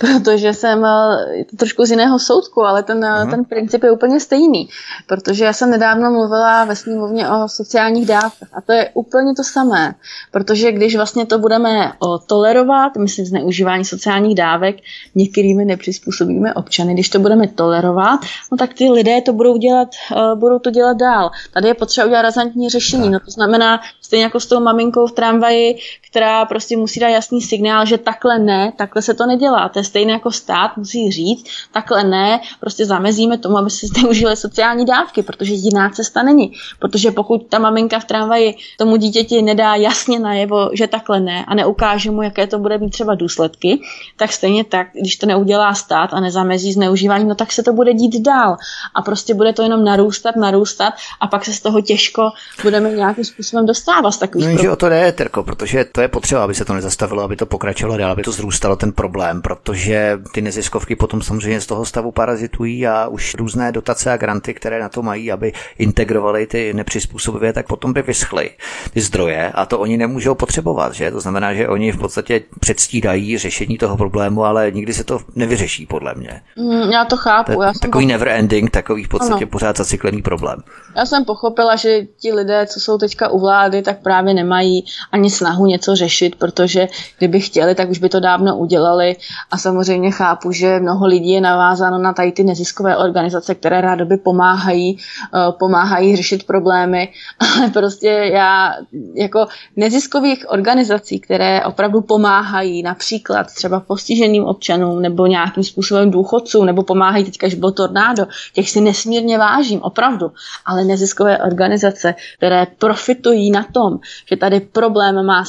protože jsem eh, to trošku z jiného soudku, ale ten, uh-huh. ten princip je úplně stejný. Protože já jsem nedávno mluvila ve sněmovně o sociálních dávkách a to je úplně to samé. Protože když vlastně to budeme tolerovat, myslím zneužívání sociálních dávek některými nepřizpůsobíme občany, když to budeme tolerovat, no tak ty lidé to budou dělat, budou to dělat dál. Tady je potřeba udělat razantní řešení. No to znamená, stejně jako s tou maminkou v tramvaji, která prostě musí dát jasný signál, že takhle ne, takhle se to nedělá. To je stejné jako stát musí říct, takhle ne, prostě zamezíme tomu, aby se zneužily sociální dávky, protože jiná cesta není. Protože pokud ta maminka v tramvaji tomu dítěti nedá jasně najevo, že takhle ne a neukáže mu, jaké to bude mít třeba důsledky, tak stejně tak, když to neudělá stát a nezamezí zneužívání, no tak se to bude dít dál. A prostě bude to jenom narůstat, narůstat a pak se z toho těžko budeme nějakým způsobem dostávat z takových no, že o to jde, Terko, protože to je potřeba, aby se to nezastavilo, aby to pokračovalo dál, aby to zrůstalo ten problém, protože že ty neziskovky potom samozřejmě z toho stavu parazitují a už různé dotace a granty, které na to mají, aby integrovali ty nepřizpůsobivé, tak potom by vyschly ty zdroje a to oni nemůžou potřebovat, že? To znamená, že oni v podstatě předstírají řešení toho problému, ale nikdy se to nevyřeší, podle mě. Mm, já to chápu. To já jsem takový never ending, takový v podstatě ano. pořád zacyklený problém. Já jsem pochopila, že ti lidé, co jsou teďka u vlády, tak právě nemají ani snahu něco řešit, protože kdyby chtěli, tak už by to dávno udělali. A samozřejmě chápu, že mnoho lidí je navázáno na tady ty neziskové organizace, které rádoby pomáhají, eh, pomáhají řešit problémy, ale prostě já jako neziskových organizací, které opravdu pomáhají například třeba postiženým občanům nebo nějakým způsobem důchodcům, nebo pomáhají teďka, že bylo tornádo, těch si nesmírně vážím, opravdu, ale neziskové organizace, které profitují na tom, že tady problém má,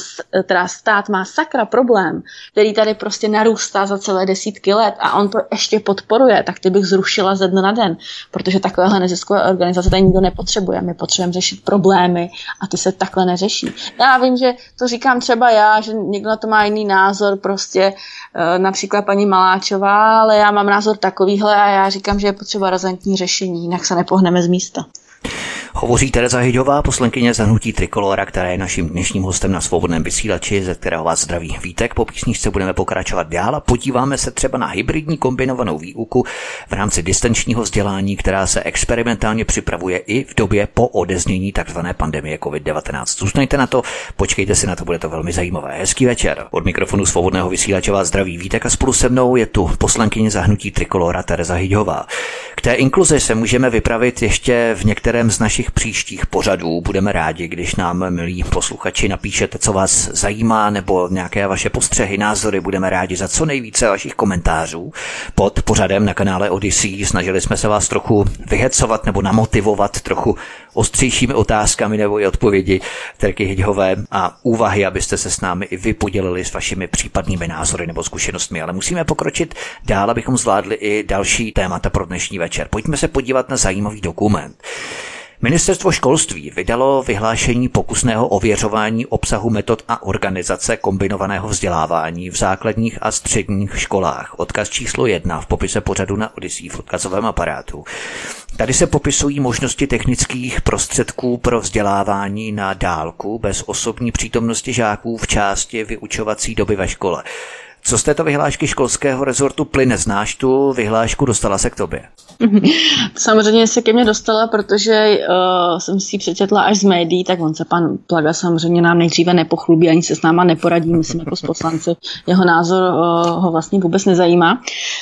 teda stát má sakra problém, který tady prostě narůstá za celé desítky let a on to ještě podporuje, tak ty bych zrušila ze dne na den, protože takovéhle neziskové organizace tady nikdo nepotřebuje. My potřebujeme řešit problémy a ty se takhle neřeší. Já vím, že to říkám třeba já, že někdo na to má jiný názor, prostě eh, například paní Maláčová, ale já mám názor takovýhle a já říkám, že je potřeba razantní řešení, jinak se nepohneme z místa. Hovoří Tereza Hyďová, poslankyně zahnutí Trikolora, která je naším dnešním hostem na svobodném vysílači, ze kterého vás zdraví vítek. Po písničce budeme pokračovat dál a podíváme se třeba na hybridní kombinovanou výuku v rámci distančního vzdělání, která se experimentálně připravuje i v době po odeznění tzv. pandemie COVID-19. Zůstaňte na to, počkejte si na to, bude to velmi zajímavé. Hezký večer. Od mikrofonu svobodného vysílače vás zdraví vítek a spolu se mnou je tu poslankyně zahnutí Trikolora Tereza Hyďová. K té inkluzi se můžeme vypravit ještě v některém z našich příštích pořadů. Budeme rádi, když nám, milí posluchači, napíšete, co vás zajímá, nebo nějaké vaše postřehy, názory. Budeme rádi za co nejvíce vašich komentářů pod pořadem na kanále Odyssey. Snažili jsme se vás trochu vyhecovat nebo namotivovat trochu ostřejšími otázkami nebo i odpovědi Terky Hyďhové a úvahy, abyste se s námi i vy podělili s vašimi případnými názory nebo zkušenostmi. Ale musíme pokročit dál, abychom zvládli i další témata pro dnešní večer. Pojďme se podívat na zajímavý dokument. Ministerstvo školství vydalo vyhlášení pokusného ověřování obsahu metod a organizace kombinovaného vzdělávání v základních a středních školách. Odkaz číslo jedna v popise pořadu na Odisí v odkazovém aparátu. Tady se popisují možnosti technických prostředků pro vzdělávání na dálku bez osobní přítomnosti žáků v části vyučovací doby ve škole. Co z této vyhlášky školského rezortu plyne? Znáš tu vyhlášku, dostala se k tobě? Samozřejmě se ke mně dostala, protože uh, jsem si ji přečetla až z médií, tak on se pan Plaga samozřejmě nám nejdříve nepochlubí, ani se s náma neporadí, myslím jako s poslanci. Jeho názor uh, ho vlastně vůbec nezajímá.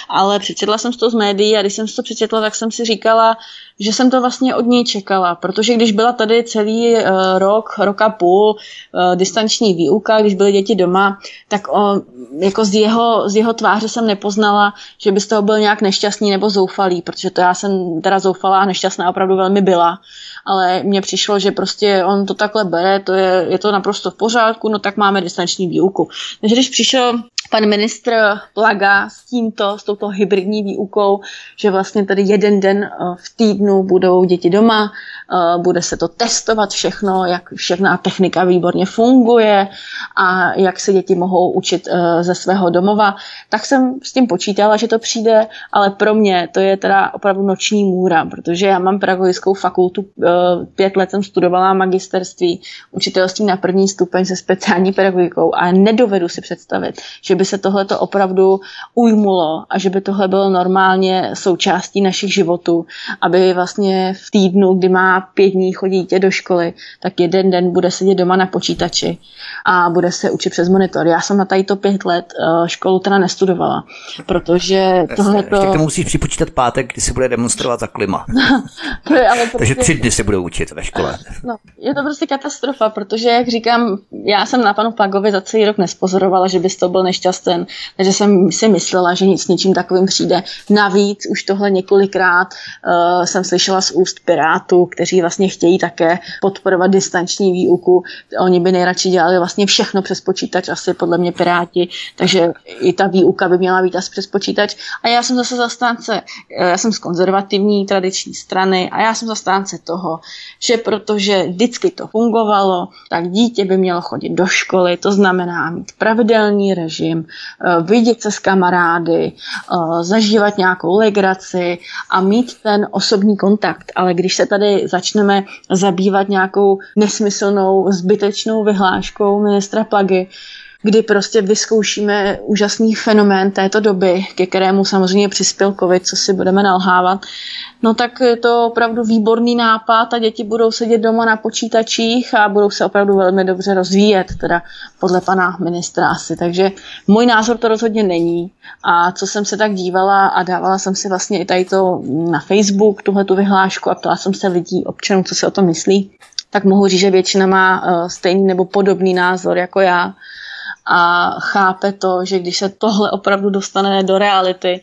Ale přečetla jsem to z médií a když jsem to přečetla, tak jsem si říkala, že jsem to vlastně od něj čekala, protože když byla tady celý uh, rok, rok a půl uh, distanční výuka, když byly děti doma, tak on, jako z jeho, z jeho tváře jsem nepoznala, že by z toho byl nějak nešťastný nebo zoufalý, protože to já jsem teda zoufalá a nešťastná opravdu velmi byla, ale mně přišlo, že prostě on to takhle bere, to je, je to naprosto v pořádku, no tak máme distanční výuku. Takže když přišel pan ministr Plaga s tímto, s touto hybridní výukou, že vlastně tady jeden den eh, v týdnu budou děti doma, bude se to testovat všechno, jak všechna technika výborně funguje a jak se děti mohou učit eh, ze svého domova, tak jsem s tím počítala, že to přijde, ale pro mě to je teda opravdu noční můra, protože já mám pedagogickou fakultu, pět let jsem studovala magisterství, učitelství na první stupeň se speciální pedagogikou a nedovedu si představit, že by se tohle opravdu ujmulo a že by tohle bylo normálně součástí našich životů, aby vlastně v týdnu, kdy má pět dní chodí dítě do školy, tak jeden den bude sedět doma na počítači a bude se učit přes monitor. Já jsem na tady to pět let eh, školu teda nestudovala, protože tohle to... Ještě musíš připočítat pátek, kdy se bude demonstrovat za klima. to je ale prostě... Takže tři dny se budou učit ve škole. No, je to prostě katastrofa, protože, jak říkám, já jsem na panu Pagovi za celý rok nespozorovala, že bys to byl nešťastný, takže jsem si myslela, že nic něčím takovým přijde. Navíc už tohle několikrát uh, jsem slyšela z úst Pirátů, kteří vlastně chtějí také podporovat distanční výuku. Oni by nejradši dělali vlastně všechno přes počítač, asi podle mě Piráti, takže i ta výuka by měla být asi přes počítač. A já jsem zase zastánce, eh, já jsem z konzervativní tradiční strany a já jsem zastánce toho, že protože vždycky to fungovalo, tak dítě by mělo chodit do školy, to znamená mít pravidelný režim, eh, vidět se s kamarády, eh, zažívat nějakou legraci a mít ten osobní kontakt. Ale když se tady začneme zabývat nějakou nesmyslnou, zbytečnou vyhláškou ministra Plagy, kdy prostě vyzkoušíme úžasný fenomén této doby, ke kterému samozřejmě přispěl covid, co si budeme nalhávat, no tak je to opravdu výborný nápad a děti budou sedět doma na počítačích a budou se opravdu velmi dobře rozvíjet, teda podle pana ministra asi. Takže můj názor to rozhodně není. A co jsem se tak dívala a dávala jsem si vlastně i tady to na Facebook, tuhle tu vyhlášku a ptala jsem se lidí, občanů, co si o tom myslí, tak mohu říct, že většina má uh, stejný nebo podobný názor jako já a chápe to, že když se tohle opravdu dostane do reality,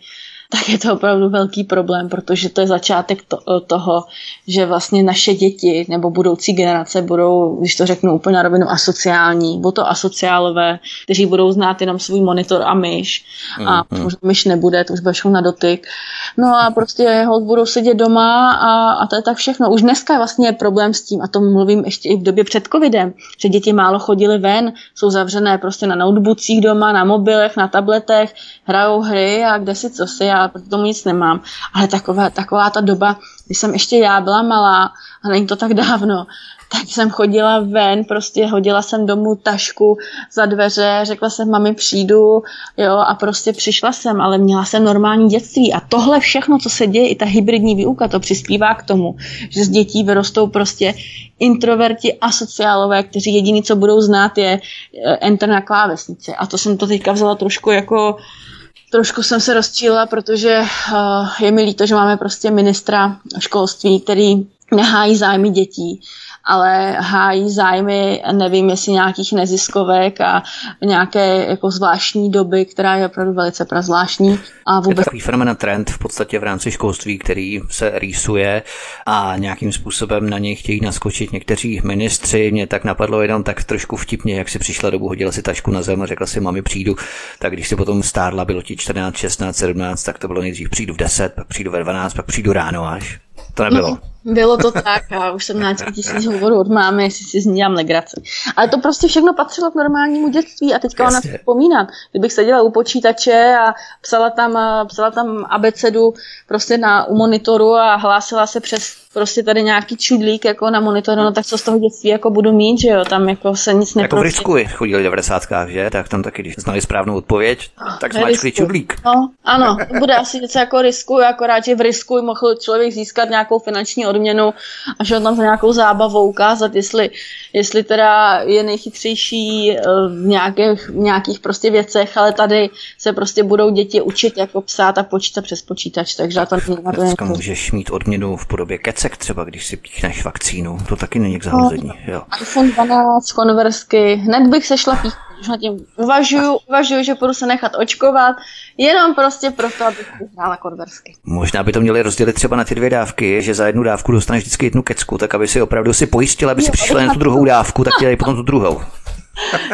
tak je to opravdu velký problém, protože to je začátek to, toho, že vlastně naše děti nebo budoucí generace budou, když to řeknu úplně na rovinu, asociální. Budou to asociálové, kteří budou znát jenom svůj monitor a myš. A mm-hmm. už myš nebude, to už bude na dotyk. No a prostě hold budou sedět doma a, a to je tak všechno. Už dneska vlastně je problém s tím, a to mluvím ještě i v době před covidem, že děti málo chodily ven, jsou zavřené prostě na notebookcích doma, na mobilech, na tabletech, hrajou hry a kde si co si, já proti tomu nic nemám. Ale taková, taková ta doba, kdy jsem ještě já byla malá, a není to tak dávno, tak jsem chodila ven, prostě hodila jsem domů tašku za dveře, řekla jsem, mami přijdu, jo, a prostě přišla jsem, ale měla jsem normální dětství a tohle všechno, co se děje, i ta hybridní výuka, to přispívá k tomu, že z dětí vyrostou prostě introverti a sociálové, kteří jediný, co budou znát, je eh, enter na klávesnici. A to jsem to teďka vzala trošku jako trošku jsem se rozčíla, protože uh, je mi líto, že máme prostě ministra školství, který nehájí zájmy dětí ale hájí zájmy, nevím, jestli nějakých neziskovek a nějaké jako zvláštní doby, která je opravdu velice prazvláštní. A vůbec... Je takový fenomen trend v podstatě v rámci školství, který se rýsuje a nějakým způsobem na něj chtějí naskočit někteří ministři. Mě tak napadlo jenom tak trošku vtipně, jak si přišla dobu, hodila si tašku na zem a řekla si, mami, přijdu. Tak když si potom stárla, bylo ti 14, 16, 17, tak to bylo nejdřív přijdu v 10, pak přijdu ve 12, pak přijdu ráno až. To nebylo. Bylo to tak a už jsem na tisíc hovorů od mámy, jestli si z ní dělám legraci. Ale to prostě všechno patřilo k normálnímu dětství a teďka ona vzpomínám. Kdybych seděla u počítače a psala tam, psala tam abecedu prostě na, u monitoru a hlásila se přes prostě tady nějaký čudlík jako na monitoru, no tak co z toho dětství jako budu mít, že jo, tam jako se nic neprostí. Jako v Risku chodili v 90. že, tak tam taky, když znali správnou odpověď, tak zmačkli čudlík. No, ano, to bude asi něco jako Risku, akorát, že v Risku mohl člověk získat nějakou finanční odměnu a že on tam za nějakou zábavou ukázat, jestli, jestli teda je nejchytřejší eh, v nějakých, v nějakých prostě věcech, ale tady se prostě budou děti učit jako psát a počítat přes počítač, takže to není můžeš mít odměnu v podobě kecek třeba, když si píchneš vakcínu, to taky není k zahození. Jo. iPhone 12, konversky, hned bych se šla píchnout už na tím uvažuju, uvažuju, že budu se nechat očkovat, jenom prostě proto, abych hrála konversky. Možná by to měli rozdělit třeba na ty dvě dávky, že za jednu dávku dostaneš vždycky jednu kecku, tak aby si opravdu si pojistila, aby si přišla na tu druhou dávku, tak dělej potom tu druhou.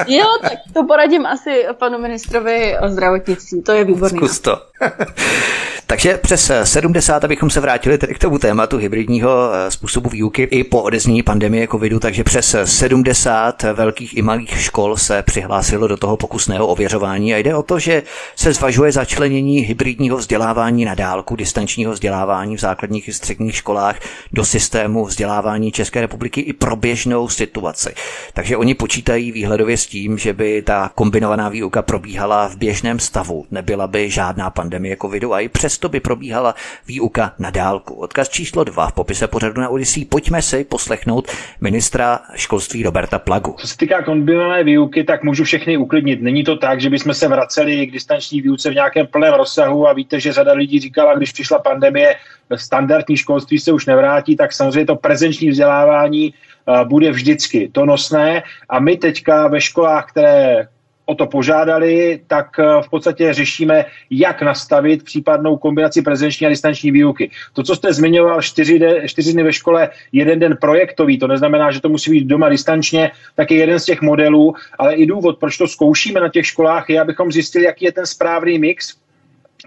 Jo, tak to poradím asi panu ministrovi o zdravotnictví, to je výborné. Zkus to. Takže přes 70, abychom se vrátili tedy k tomu tématu hybridního eh, způsobu výuky i po odezní pandemie covidu, takže přes 70 velkých i malých škol se přihlásilo do toho pokusného ověřování a jde o to, že se zvažuje začlenění hybridního vzdělávání na dálku, distančního vzdělávání v základních i středních školách do systému vzdělávání České republiky i pro běžnou situaci. Takže oni počítají výhledově s tím, že by ta kombinovaná výuka probíhala v běžném stavu, nebyla by žádná pandemie covidu a i přes přesto by probíhala výuka na dálku. Odkaz číslo 2 v popise pořadu na Odisí. Pojďme si poslechnout ministra školství Roberta Plagu. Co se týká kombinované výuky, tak můžu všechny uklidnit. Není to tak, že bychom se vraceli k distanční výuce v nějakém plném rozsahu a víte, že řada lidí říkala, když přišla pandemie, standardní školství se už nevrátí, tak samozřejmě to prezenční vzdělávání eh, bude vždycky to nosné a my teďka ve školách, které o to požádali, tak eh, v podstatě řešíme, jak nastavit případnou kombinaci prezenční a distanční výuky. To, co jste zmiňoval, čtyři, de, čtyři dny ve škole, jeden den projektový, to neznamená, že to musí být doma distančně, tak je jeden z těch modelů, ale i důvod, proč to zkoušíme na těch školách, je, abychom zjistili, jaký je ten správný mix,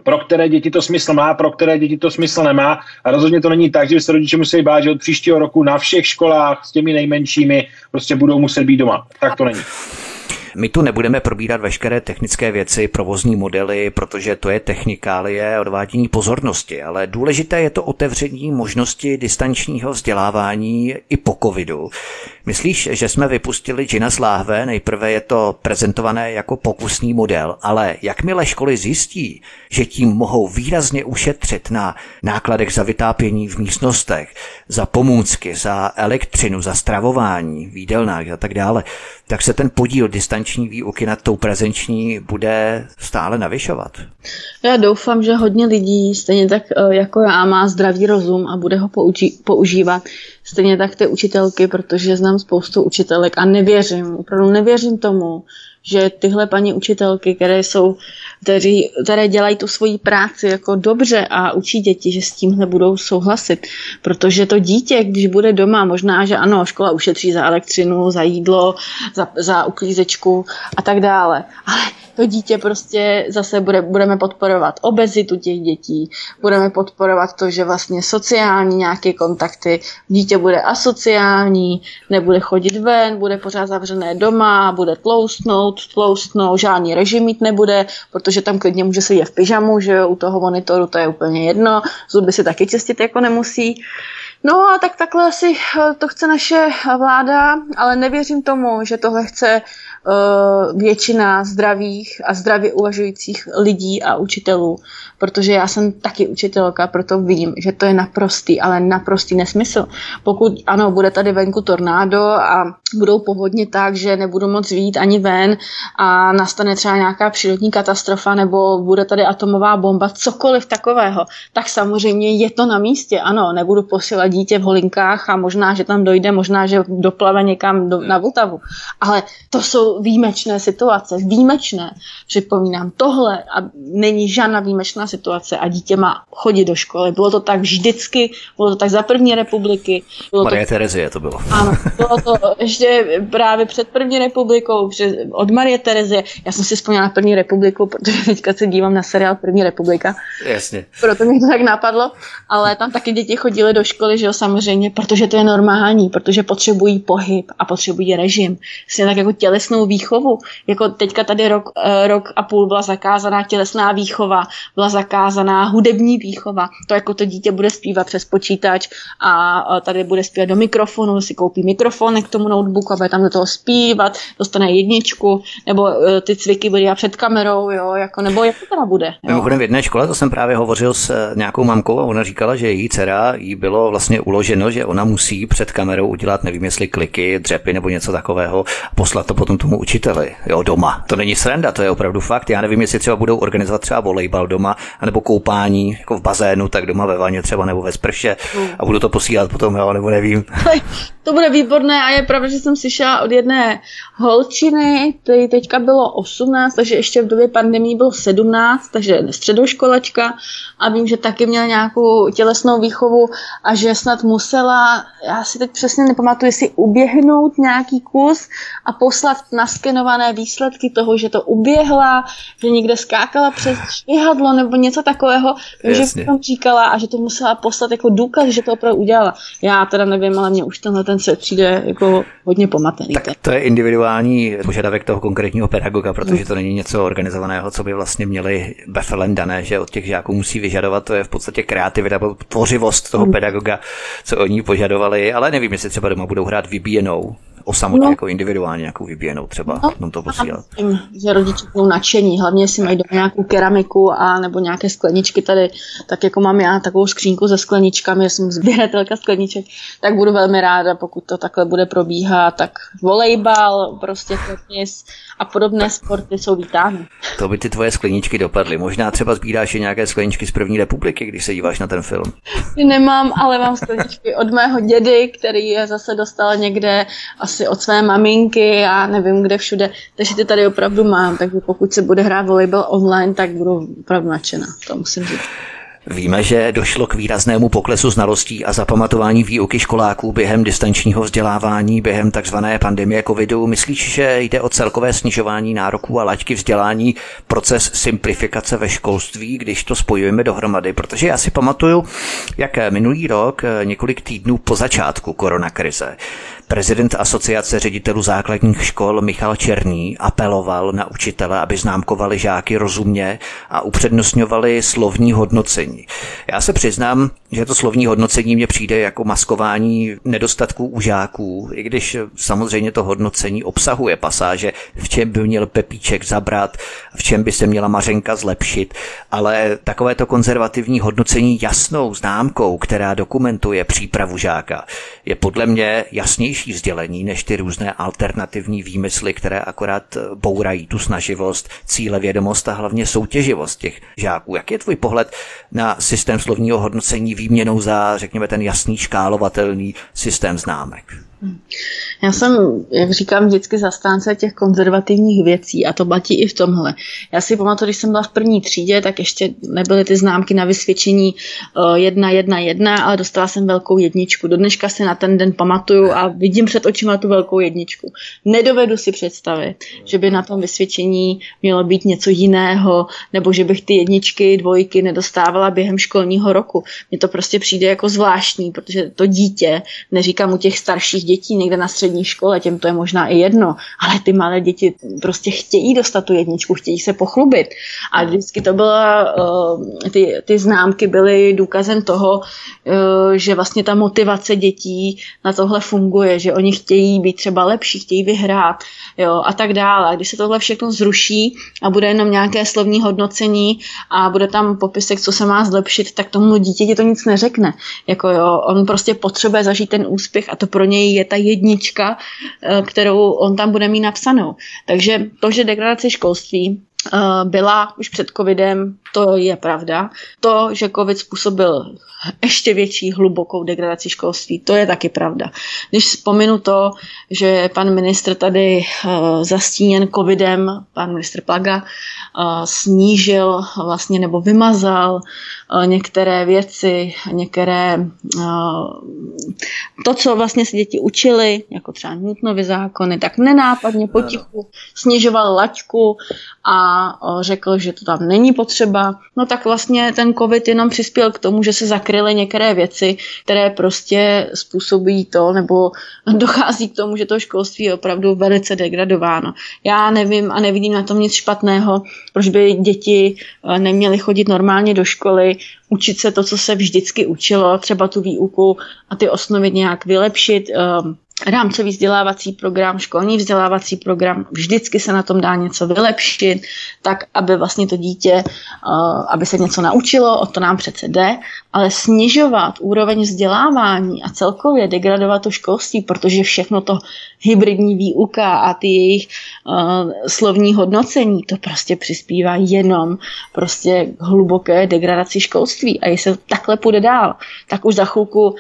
pro které děti to smysl má, pro které děti to smysl nemá. A rozhodně to není tak, že se rodiče musí bát, že od příštího roku na všech školách s těmi nejmenšími prostě budou muset být doma. Tak to není. My tu nebudeme probírat veškeré technické věci, provozní modely, protože to je technikálie odvádění pozornosti, ale důležité je to otevření možnosti distančního vzdělávání i po covidu. Myslíš, že jsme vypustili Gina z láhve? Nejprve je to prezentované jako pokusný model, ale jakmile školy zjistí, že tím mohou výrazně ušetřit na nákladech za vytápění v místnostech, za pomůcky, za elektřinu, za stravování, výdelnách a tak dále, tak se ten podíl distanční výuky nad tou prezenční bude stále navyšovat. Já doufám, že hodně lidí, stejně tak eh, jako já, má zdravý rozum a bude ho použi- používat. Stejně tak ty učitelky, protože znám spoustu učitelek a nevěřím, opravdu nevěřím tomu, že tyhle paní učitelky, které jsou, které, které dělají tu svoji práci jako dobře a učí děti, že s tímhle budou souhlasit. Protože to dítě, když bude doma, možná, že ano, škola ušetří za elektřinu, za jídlo, za, za uklízečku a tak dále. Ale to dítě prostě zase bude, budeme podporovat obezitu těch dětí, budeme podporovat to, že vlastně sociální nějaké kontakty, dítě bude asociální, nebude chodit ven, bude pořád zavřené doma, bude tloustnout, tloustnout, žádný režim mít nebude, protože tam klidně může sedět v pyžamu, že u toho monitoru to je úplně jedno, zuby si taky čistit jako nemusí. No a tak takhle asi eh, to chce naše vláda, ale nevěřím tomu, že tohle chce většina zdravých a zdravě uvažujících lidí a učitelů, protože já jsem taky učitelka, proto vím, že to je naprostý, ale naprostý nesmysl. Pokud ano, bude tady venku tornádo a budou povodně tak, že nebudu moc vít ani ven a nastane třeba nějaká přírodní katastrofa nebo bude tady atomová bomba, cokoliv takového, tak samozřejmě je to na místě. Ano, nebudu posílat dítě v holinkách a možná, že tam dojde, možná, že doplave někam do, na Vltavu. Ale to jsou jsou výjimečné situace, výjimečné. Připomínám, tohle a není žádná výjimečná situace a dítě má chodit do školy. Bylo to tak vždycky, bylo to tak za první republiky. Bylo Marie to, Terezie to bylo. Ano, bylo to ještě právě před první republikou, od Marie Terezie. Já jsem si vzpomněla na první republiku, protože teďka se dívám na seriál První republika. Jasně. Proto mě to tak napadlo, ale tam taky děti chodily do školy, že jo, samozřejmě, protože to je normální, protože potřebují pohyb a potřebují režim. Vlastně tak jako tělesnou výchovu. Jako teďka tady rok, eh, rok a půl byla zakázaná tělesná výchova, byla zakázaná hudební výchova. To jako to dítě bude zpívat přes počítač a tady bude zpívat do mikrofonu, si koupí mikrofon k tomu notebooku a bude tam do toho zpívat, dostane jedničku, nebo eh, ty cviky bude před kamerou, jo, jako, nebo jak to teda bude. Jo. Mimochodem v jedné škole, to jsem právě hovořil s eh, nějakou mamkou a ona říkala, že její dcera jí bylo vlastně uloženo, že ona musí před kamerou udělat, nevím jestli kliky, dřepy nebo něco takového poslat to potom tomu učiteli, jo, doma. To není sranda, to je opravdu fakt. Já nevím, jestli třeba budou organizovat třeba volejbal doma, anebo koupání jako v bazénu, tak doma ve vaně třeba nebo ve sprše a budu to posílat potom, jo, nebo nevím. To bude výborné a je pravda, že jsem slyšela od jedné holčiny, který teďka bylo 18, takže ještě v době pandemii bylo 17, takže středoškolačka a vím, že taky měla nějakou tělesnou výchovu a že snad musela, já si teď přesně nepamatuju, jestli uběhnout nějaký kus a poslat naskenované výsledky toho, že to uběhla, že někde skákala přes švihadlo nebo něco takového, takže tam říkala a že to musela poslat jako důkaz, že to opravdu udělala. Já teda nevím, ale mě už tenhle ten se přijde jako hodně pomatený. Tak to je individuální požadavek toho konkrétního pedagoga, protože to není něco organizovaného, co by vlastně měli befelem dané, že od těch žáků musí vyžadovat, to je v podstatě kreativita, tvořivost toho pedagoga, co oni požadovali, ale nevím, jestli třeba doma budou hrát vybíjenou o samotně no. jako individuálně nějakou vybíjenou třeba, no, to posílat. Myslím, že rodiče jsou nadšení, hlavně jestli mají doma nějakou keramiku a nebo nějaké skleničky tady, tak jako mám já takovou skřínku se skleničkami, jsem sběratelka skleniček, tak budu velmi ráda, pokud to takhle bude probíhat, tak volejbal, prostě tenis a podobné sporty jsou vítány. To by ty tvoje skleničky dopadly. Možná třeba sbíráš i nějaké skleničky z první republiky, když se díváš na ten film. Nemám, ale mám skleničky od mého dědy, který je zase dostal někde asi asi od své maminky a nevím kde všude, takže ty tady opravdu mám, takže pokud se bude hrát volejbal online, tak budu opravdu nadšená, to musím říct. Víme, že došlo k výraznému poklesu znalostí a zapamatování výuky školáků během distančního vzdělávání, během tzv. pandemie covidu. Myslíš, že jde o celkové snižování nároků a laťky vzdělání, proces simplifikace ve školství, když to spojujeme dohromady? Protože já si pamatuju, jak minulý rok, několik týdnů po začátku koronakrize, Prezident Asociace ředitelů základních škol Michal Černý apeloval na učitele, aby známkovali žáky rozumně a upřednostňovali slovní hodnocení. Já se přiznám, že to slovní hodnocení mě přijde jako maskování nedostatků u žáků, i když samozřejmě to hodnocení obsahuje pasáže, v čem by měl Pepíček zabrat, v čem by se měla Mařenka zlepšit, ale takovéto konzervativní hodnocení jasnou známkou, která dokumentuje přípravu žáka, je podle mě jasnější silnější vzdělení než ty různé alternativní výmysly, které akorát eh, bourají tu snaživost, cíle vědomost a hlavně soutěživost těch žáků. Jak je tvůj pohled na systém slovního hodnocení výměnou za, řekněme, ten jasný škálovatelný systém známek? Já jsem, jak říkám, vždycky zastánce těch konzervativních věcí a to platí i v tomhle. Já si pamatuju, když jsem byla v první třídě, tak ještě nebyly ty známky na vysvědčení uh, jedna, jedna, jedna, ale dostala jsem velkou jedničku. Do dneška se na ten den pamatuju a vidím před očima tu velkou jedničku. Nedovedu si představit, že by na tom vysvědčení mělo být něco jiného, nebo že bych ty jedničky, dvojky nedostávala během školního roku. Mně to prostě přijde jako zvláštní, protože to dítě, neříkám u těch starších dětí někde na škole, těm to je možná i jedno, ale ty malé děti prostě chtějí dostat tu jedničku, chtějí se pochlubit. A vždycky to byla, uh, ty, ty známky byly důkazem toho, uh, že vlastně ta motivace dětí na tohle funguje, že oni chtějí být třeba lepší, chtějí vyhrát jo, a tak dále. A když se tohle všechno zruší a bude jenom nějaké slovní hodnocení a bude tam popisek, co se má zlepšit, tak tomu dítěti to nic neřekne. Jako jo, on prostě potřebuje zažít ten úspěch a to pro něj je ta jednička, eh, kterou on tam bude mít napsanou. Takže to, že degradace školství byla už před covidem, to je pravda. To, že covid způsobil ještě větší hlubokou degradaci školství, to je taky pravda. Když vzpominu to, že pan ministr tady zastíněn covidem, pan ministr Plaga, snížil vlastně nebo vymazal některé věci, některé to, co vlastně se děti učili, jako třeba Newtonovy zákony, tak nenápadně potichu snižoval laťku a řekl, že to tam není potřeba. No tak vlastně ten covid jenom přispěl k tomu, že se zakryly některé věci, které prostě způsobují to, nebo dochází k tomu, že to školství je opravdu velice degradováno. Já nevím a nevidím na tom nic špatného, proč by děti neměly chodit normálně do školy, učit se to, co se vždycky učilo, třeba tu výuku a ty osnovy nějak vylepšit. Um, rámcový vzdělávací program, školní vzdělávací program, vždycky se na tom dá něco vylepšit, tak aby vlastně to dítě, uh, aby se něco naučilo, o to nám přece jde, ale snižovat úroveň vzdělávání a celkově degradovat to školství, protože všechno to hybridní výuka a ty jejich uh, slovní hodnocení, to prostě přispívá jenom prostě k hluboké degradaci školství. A jestli takhle půjde dál, tak už za chvilku uh,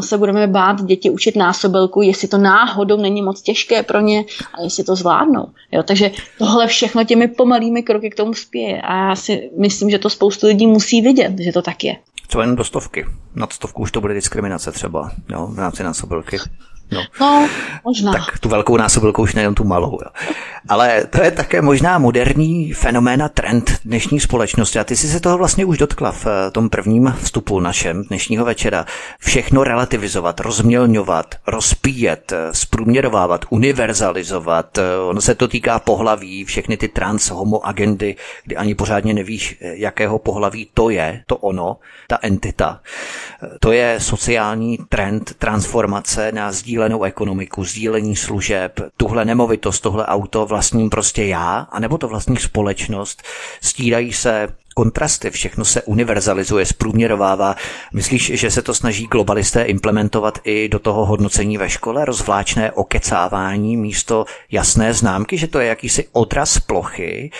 se budeme bát děti učit násobelku, jestli to náhodou není moc těžké pro ně a jestli to zvládnou. Jo, takže tohle všechno těmi pomalými kroky k tomu spěje. A já si myslím, že to spoustu lidí musí vidět, že to tak je. Co jen do stovky. Nad stovku už to bude diskriminace třeba, jo, v rámci násobilky. No. no, možná. Tak tu velkou násobilku už nejen tu malou. Jo. Ale to je také možná moderní fenomén a trend dnešní společnosti. A ty jsi se toho vlastně už dotkla v eh, tom prvním vstupu našem dnešního večera. Všechno relativizovat, rozmělňovat, rozpíjet, eh, zprůměrovávat, univerzalizovat. Eh, ono se to týká pohlaví, všechny ty trans homo agendy, kdy ani pořádně nevíš, jakého pohlaví to je, to ono, ta entita. To je sociální trend transformace na sdílenou ekonomiku, sdílení služeb, tuhle nemovitost, tohle auto vlastním prostě já, anebo to vlastní společnost, stírají se kontrasty, všechno se univerzalizuje, zprůměrovává. Myslíš, že se to snaží globalisté implementovat i do toho hodnocení ve škole, rozvláčné okecávání místo jasné známky, že to je jakýsi odraz plochy,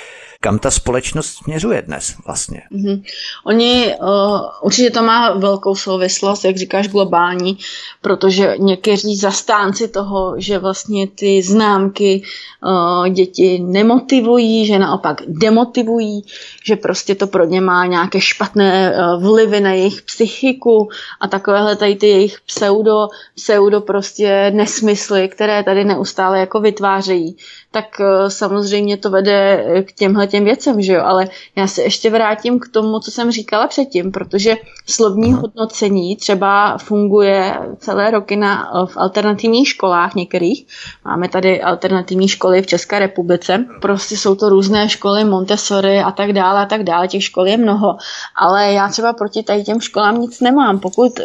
kam ta společnost směřuje dnes vlastně. Mm-hmm. Oni, uh, určitě to má velkou souvislost, jak říkáš, globální, protože někteří zastánci toho, že vlastně ty známky uh, děti nemotivují, že naopak demotivují, že prostě to pro ně má nějaké špatné uh, vlivy na jejich psychiku a takovéhle tady ty jejich pseudo, pseudo prostě nesmysly, které tady neustále jako vytvářejí, tak uh, samozřejmě to vede k těmhle těm věcem, že jo, ale já se ještě vrátím k tomu, co jsem říkala předtím, protože slovní Aha. hodnocení třeba funguje celé roky na, v alternativních školách některých. Máme tady alternativní školy v České republice, prostě jsou to různé školy Montessori a tak dále a tak dále, těch škol je mnoho, ale já třeba proti tady těm školám nic nemám. Pokud eh,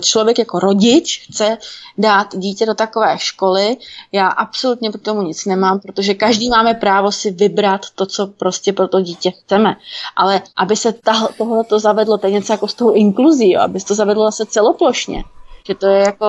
člověk jako rodič chce dát dítě do takové školy, já absolutně pro tomu nic nemám, protože každý máme právo si vybrat to, co prostě pro to dítě chceme. Ale aby se tohle to zavedlo, to je něco jako s tou inkluzí, jo, aby se to zavedlo zase celoplošně, že to je jako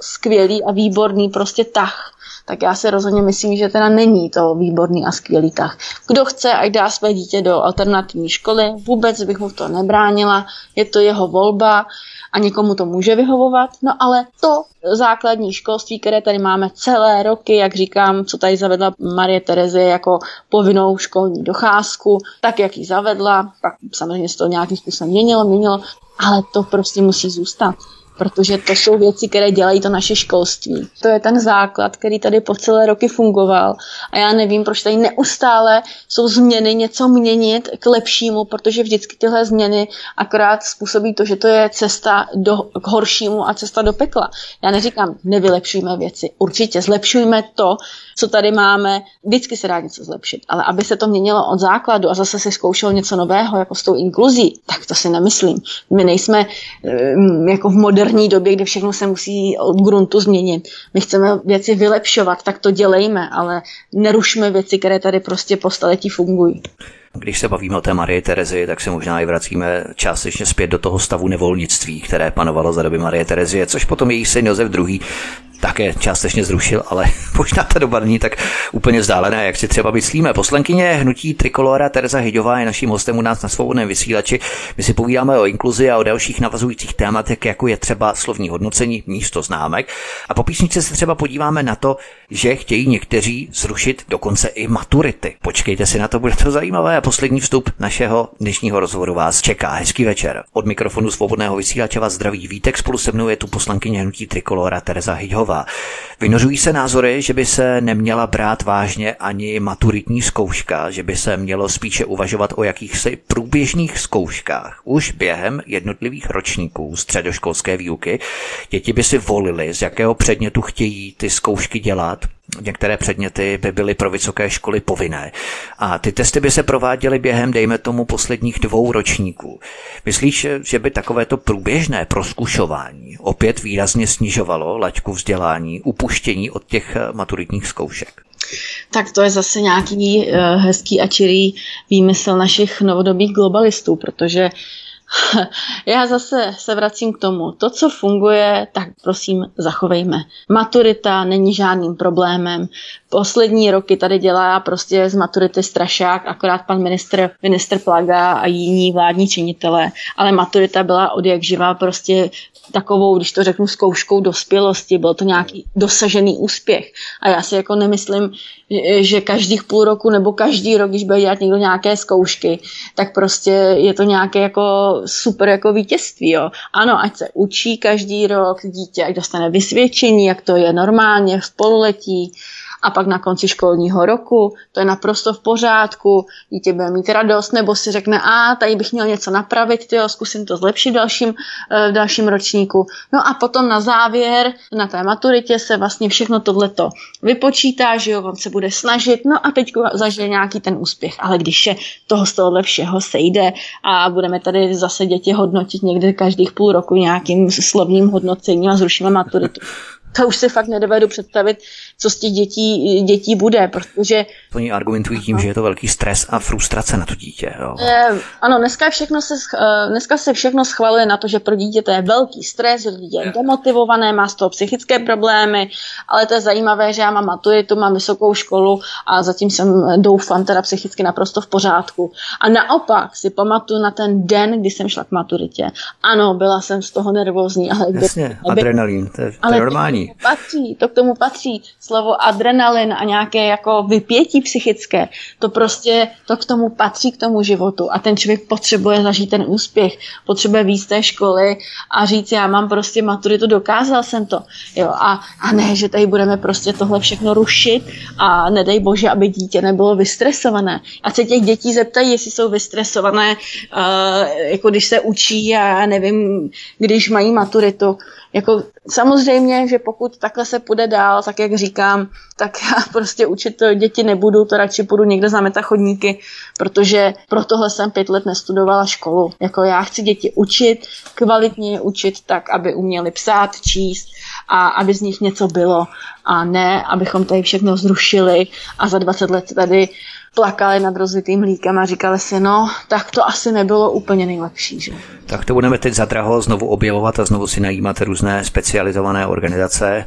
skvělý a výborný prostě tah, tak já si rozhodně myslím, že teda není to výborný a skvělý tah. Kdo chce, ať dá své dítě do alternativní školy, vůbec bych mu to nebránila, je to jeho volba, a někomu to může vyhovovat, no ale to základní školství, které tady máme celé roky, jak říkám, co tady zavedla Marie Terezie jako povinnou školní docházku, tak jak ji zavedla, pak samozřejmě se to nějakým způsobem měnilo, měnilo, ale to prostě musí zůstat protože to jsou věci, které dělají to naše školství. To je ten základ, který tady po celé roky fungoval a já nevím, proč tady neustále jsou změny něco měnit k lepšímu, protože vždycky tyhle změny akorát způsobí to, že to je cesta do, k horšímu a cesta do pekla. Já neříkám, nevylepšujme věci, určitě zlepšujme to, co tady máme, vždycky se dá něco zlepšit, ale aby se to měnilo od základu a zase se zkoušelo něco nového, jako s tou inkluzí, tak to si nemyslím. My nejsme um, jako v moderní době, kde všechno se musí od gruntu změnit. My chceme věci vylepšovat, tak to dělejme, ale nerušme věci, které tady prostě po staletí fungují. Když se bavíme o té Marie Terezi, tak se možná i vracíme částečně zpět do toho stavu nevolnictví, které panovalo za doby Marie Terezie, což potom její syn Josef II také částečně zrušil, ale možná ta doba není tak úplně vzdálená, jak si třeba myslíme. Poslenkyně hnutí Trikolora Teresa Hyďová je naším hostem u nás na svobodném vysílači. My si povídáme o inkluzi a o dalších navazujících tématech, jako je třeba slovní hodnocení místo známek. A po písničce se třeba podíváme na to, že chtějí někteří zrušit dokonce i maturity. Počkejte si na to, bude to zajímavé. A poslední vstup našeho dnešního rozhovoru vás čeká. Hezký večer. Od mikrofonu svobodného vysílače vás zdraví Vítek, spolu se mnou je tu poslankyně hnutí Trikolora Teresa Hyďová. Vynořují se názory, že by se neměla brát vážně ani maturitní zkouška, že by se mělo spíše uvažovat o jakýchsi průběžných zkouškách. Už během jednotlivých ročníků středoškolské výuky děti by si volili, z jakého předmětu chtějí ty zkoušky dělat, Některé předměty by byly pro vysoké školy povinné a ty testy by se prováděly během, dejme tomu, posledních dvou ročníků. Myslíš, že by takovéto průběžné proskušování opět výrazně snižovalo laťku vzdělání, upuštění od těch eh, maturitních zkoušek? Tak to je zase nějaký uh, hezký a čirý výmysl našich novodobých globalistů, protože Já zase se vracím k tomu. To, co funguje, tak prosím zachovejme. Maturita není žádným problémem. Poslední roky tady dělá prostě z maturity strašák, akorát pan ministr, ministr Plaga a jiní vládní činitelé. Ale maturita byla od jak živá prostě takovou, když to řeknu, zkouškou dospělosti, byl to nějaký dosažený úspěch. A já si jako nemyslím, že každých půl roku nebo každý rok, když bude dělat někdo nějaké zkoušky, tak prostě je to nějaké jako super jako vítězství. Jo. Ano, ať se učí každý rok dítě, ať dostane vysvědčení, jak to je normálně v pololetí, a pak na konci školního roku, to je naprosto v pořádku, dítě bude mít radost, nebo si řekne, a tady bych měl něco napravit, tyjo, zkusím to zlepšit v dalším, eh, v dalším ročníku. No a potom na závěr, na té maturitě se vlastně všechno tohleto vypočítá, že jo, on se bude snažit, no a teď zažije nějaký ten úspěch. Ale když je toho z tohohle všeho sejde a budeme tady zase děti hodnotit někde každých půl roku nějakým slovním hodnocením a zrušíme maturitu, to už si fakt nedovedu představit, co z těch dětí, dětí bude, protože... Oni argumentují tím, že je to velký stres a frustrace na to dítě. Jo. Je, ano, dneska, všechno se, eh, dneska se všechno schvaluje na to, že pro dítě to je velký stres, že dítě je demotivované, má z toho psychické problémy, ale to je zajímavé, že já mám maturitu, mám vysokou školu a zatím jsem doufám teda psychicky naprosto v pořádku. A naopak si pamatuju na ten den, kdy jsem šla k maturitě. Ano, byla jsem z toho nervózní, ale... Jasně, aby, adrenalin, to je, to je normální tomu patří, to k tomu patří slovo adrenalin a nějaké jako vypětí psychické. To prostě, to k tomu patří k tomu životu a ten člověk potřebuje zažít ten úspěch, potřebuje víc té školy a říct, já mám prostě maturitu, dokázal jsem to. Jo, a, a ne, že tady budeme prostě tohle všechno rušit a nedej bože, aby dítě nebylo vystresované. A se těch dětí zeptají, jestli jsou vystresované, uh, jako když se učí a já nevím, když mají maturitu. Jako samozřejmě, že pokud takhle se půjde dál, tak jak říkám, tak já prostě učit děti nebudu, to radši půjdu někde za chodníky, protože pro tohle jsem pět let nestudovala školu. Jako já chci děti učit, kvalitně je učit tak, aby uměli psát, číst a aby z nich něco bylo a ne, abychom tady všechno zrušili a za 20 let tady plakali nad rozvitým mlíkem a říkali si, no, tak to asi nebylo úplně nejlepší. Že? Tak to budeme teď zadraho znovu objevovat a znovu si najímat různé specializované organizace,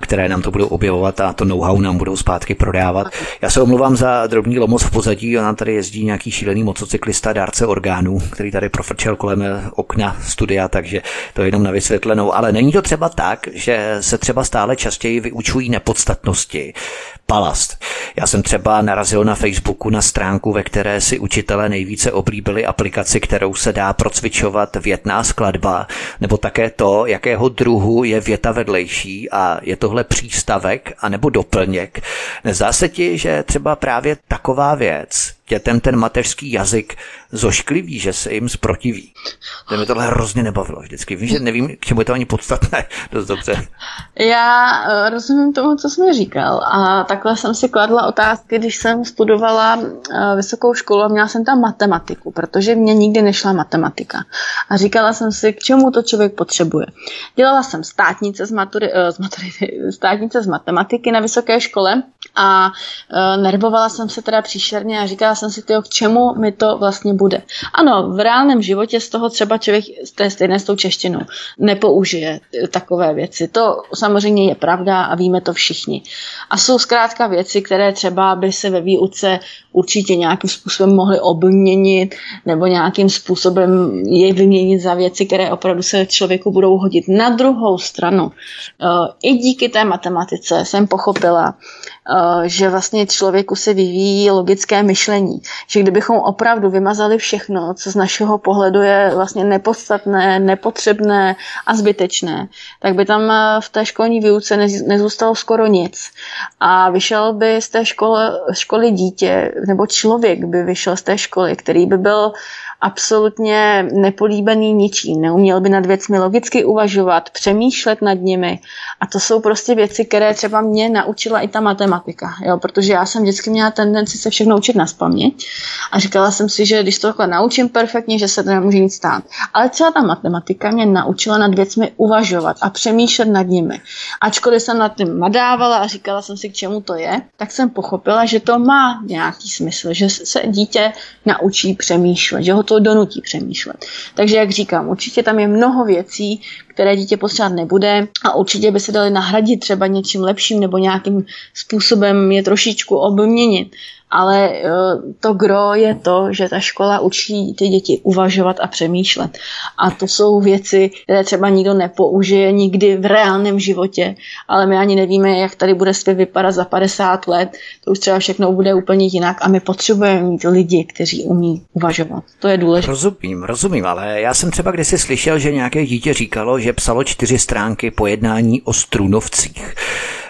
které nám to budou objevovat a to know-how nám budou zpátky prodávat. Já se omluvám za drobný lomos v pozadí, ona tady jezdí nějaký šílený motocyklista, dárce orgánů, který tady profrčel kolem okna studia, takže to je jenom na vysvětlenou. Ale není to třeba tak, že se třeba stále častěji vyučují nepodstatnosti, palast. Já jsem třeba narazil na Facebooku na stránku, ve které si učitelé nejvíce oblíbili aplikaci, kterou se dá procvičovat větná skladba, nebo také to, jakého druhu je věta vedlejší a je tohle přístavek anebo doplněk. Nezdá se ti, že třeba právě taková věc dětem ten mateřský jazyk zošklivý, že se jim zprotiví. To mi tohle hrozně nebavilo vždycky. Vím, že nevím, k čemu je to ani podstatné dost dobře. Já eh, rozumím tomu, co jsi mi říkal a takhle jsem si kladla otázky, když jsem studovala eh, vysokou školu a měla jsem tam matematiku, protože mě nikdy nešla matematika. A říkala jsem si, k čemu to člověk potřebuje. Dělala jsem státnice z, maturi, eh, z, maturity, státnice z matematiky na vysoké škole a nervovala jsem se teda příšerně a říkala jsem si, tyjo, k čemu mi to vlastně bude. Ano, v reálném životě z toho třeba člověk, to je stejné s tou češtinou, nepoužije takové věci. To samozřejmě je pravda a víme to všichni. A jsou zkrátka věci, které třeba by se ve výuce určitě nějakým způsobem mohly obměnit nebo nějakým způsobem je vyměnit za věci, které opravdu se člověku budou hodit. Na druhou stranu, eh, i díky té matematice jsem pochopila, že vlastně člověku se vyvíjí logické myšlení. Že kdybychom opravdu vymazali všechno, co z našeho pohledu je vlastně nepodstatné, nepotřebné a zbytečné, tak by tam eh, v té školní výuce nezůstalo skoro nic. A vyšel by z té školy, školy dítě, nebo člověk by vyšel z té školy, který by byl absolutně nepolíbený ničím, neuměl by nad věcmi logicky uvažovat, přemýšlet nad nimi. A to jsou prostě věci, které třeba mě naučila i ta matematika, jo? protože já jsem vždycky měla tendenci se všechno učit na paměť a říkala jsem si, že když to takhle naučím perfektně, že se to nemůže nic stát. Ale třeba ta matematika mě naučila nad věcmi uvažovat a přemýšlet nad nimi. Ačkoliv jsem nad tím nadávala a říkala jsem si, k čemu to je, tak jsem pochopila, že to má nějaký smysl, že se dítě naučí přemýšlet, že ho to donutí přemýšlet. Takže, jak říkám, určitě tam je mnoho věcí, které dítě potřebovat nebude a určitě by se daly nahradit třeba něčím lepším nebo nějakým způsobem je trošičku obměnit ale eh, to gro je to, že ta škola učí ty děti uvažovat a přemýšlet. A to jsou věci, které třeba nikdo nepoužije nikdy v reálném životě, ale my ani nevíme, jak tady bude svět vypadat za 50 let. To už třeba všechno bude úplně jinak a my potřebujeme mít lidi, kteří umí uvažovat. To je důležité. Rozumím, rozumím, ale já jsem třeba kdysi slyšel, že nějaké dítě říkalo, že psalo čtyři stránky pojednání o strunovcích.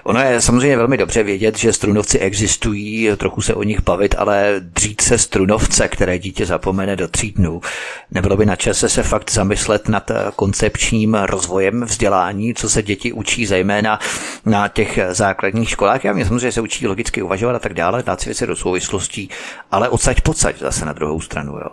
Ono je samozřejmě velmi dobře vědět, že strunovci existují, trochu se o nich bavit, ale dřít se strunovce, které dítě zapomene do tří dnů. Nebylo by na čase se fakt zamyslet nad koncepčním rozvojem vzdělání, co se děti učí zejména na těch základních školách. Já mě samozřejmě se učí logicky uvažovat a tak dále, dát si věci do souvislostí, ale odsaď pocať zase na druhou stranu. Jo.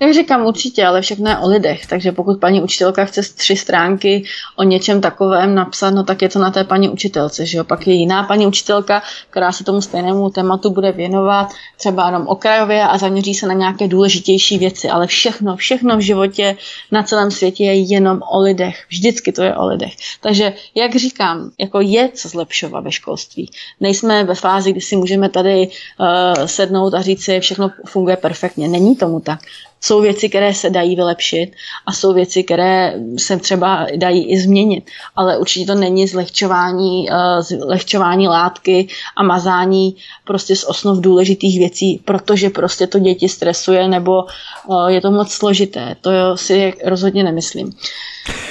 Jak říkám, určitě, ale všechno je o lidech, takže pokud paní učitelka chce tři stránky o něčem takovém napsat, no tak je to na té paní učitelce, že jo? Pak je jiná paní učitelka, která se tomu stejnému tématu bude věnovat, třeba jenom okrajově a zaměří se na nějaké důležitější věci, ale všechno, všechno v životě na celém světě je jenom o lidech. Vždycky to je o lidech. Takže, jak říkám, jako je co zlepšovat ve školství. Nejsme ve fázi, kdy si můžeme tady uh, sednout a říct si, všechno funguje perfektně. Není tomu tak. Jsou věci, které se dají vylepšit a jsou věci, které se třeba dají i změnit. Ale určitě to není zlehčování, uh, zlehčování látky a mazání prostě z osnov důležitých věcí, protože prostě to děti stresuje nebo uh, je to moc složité. To si rozhodně nemyslím.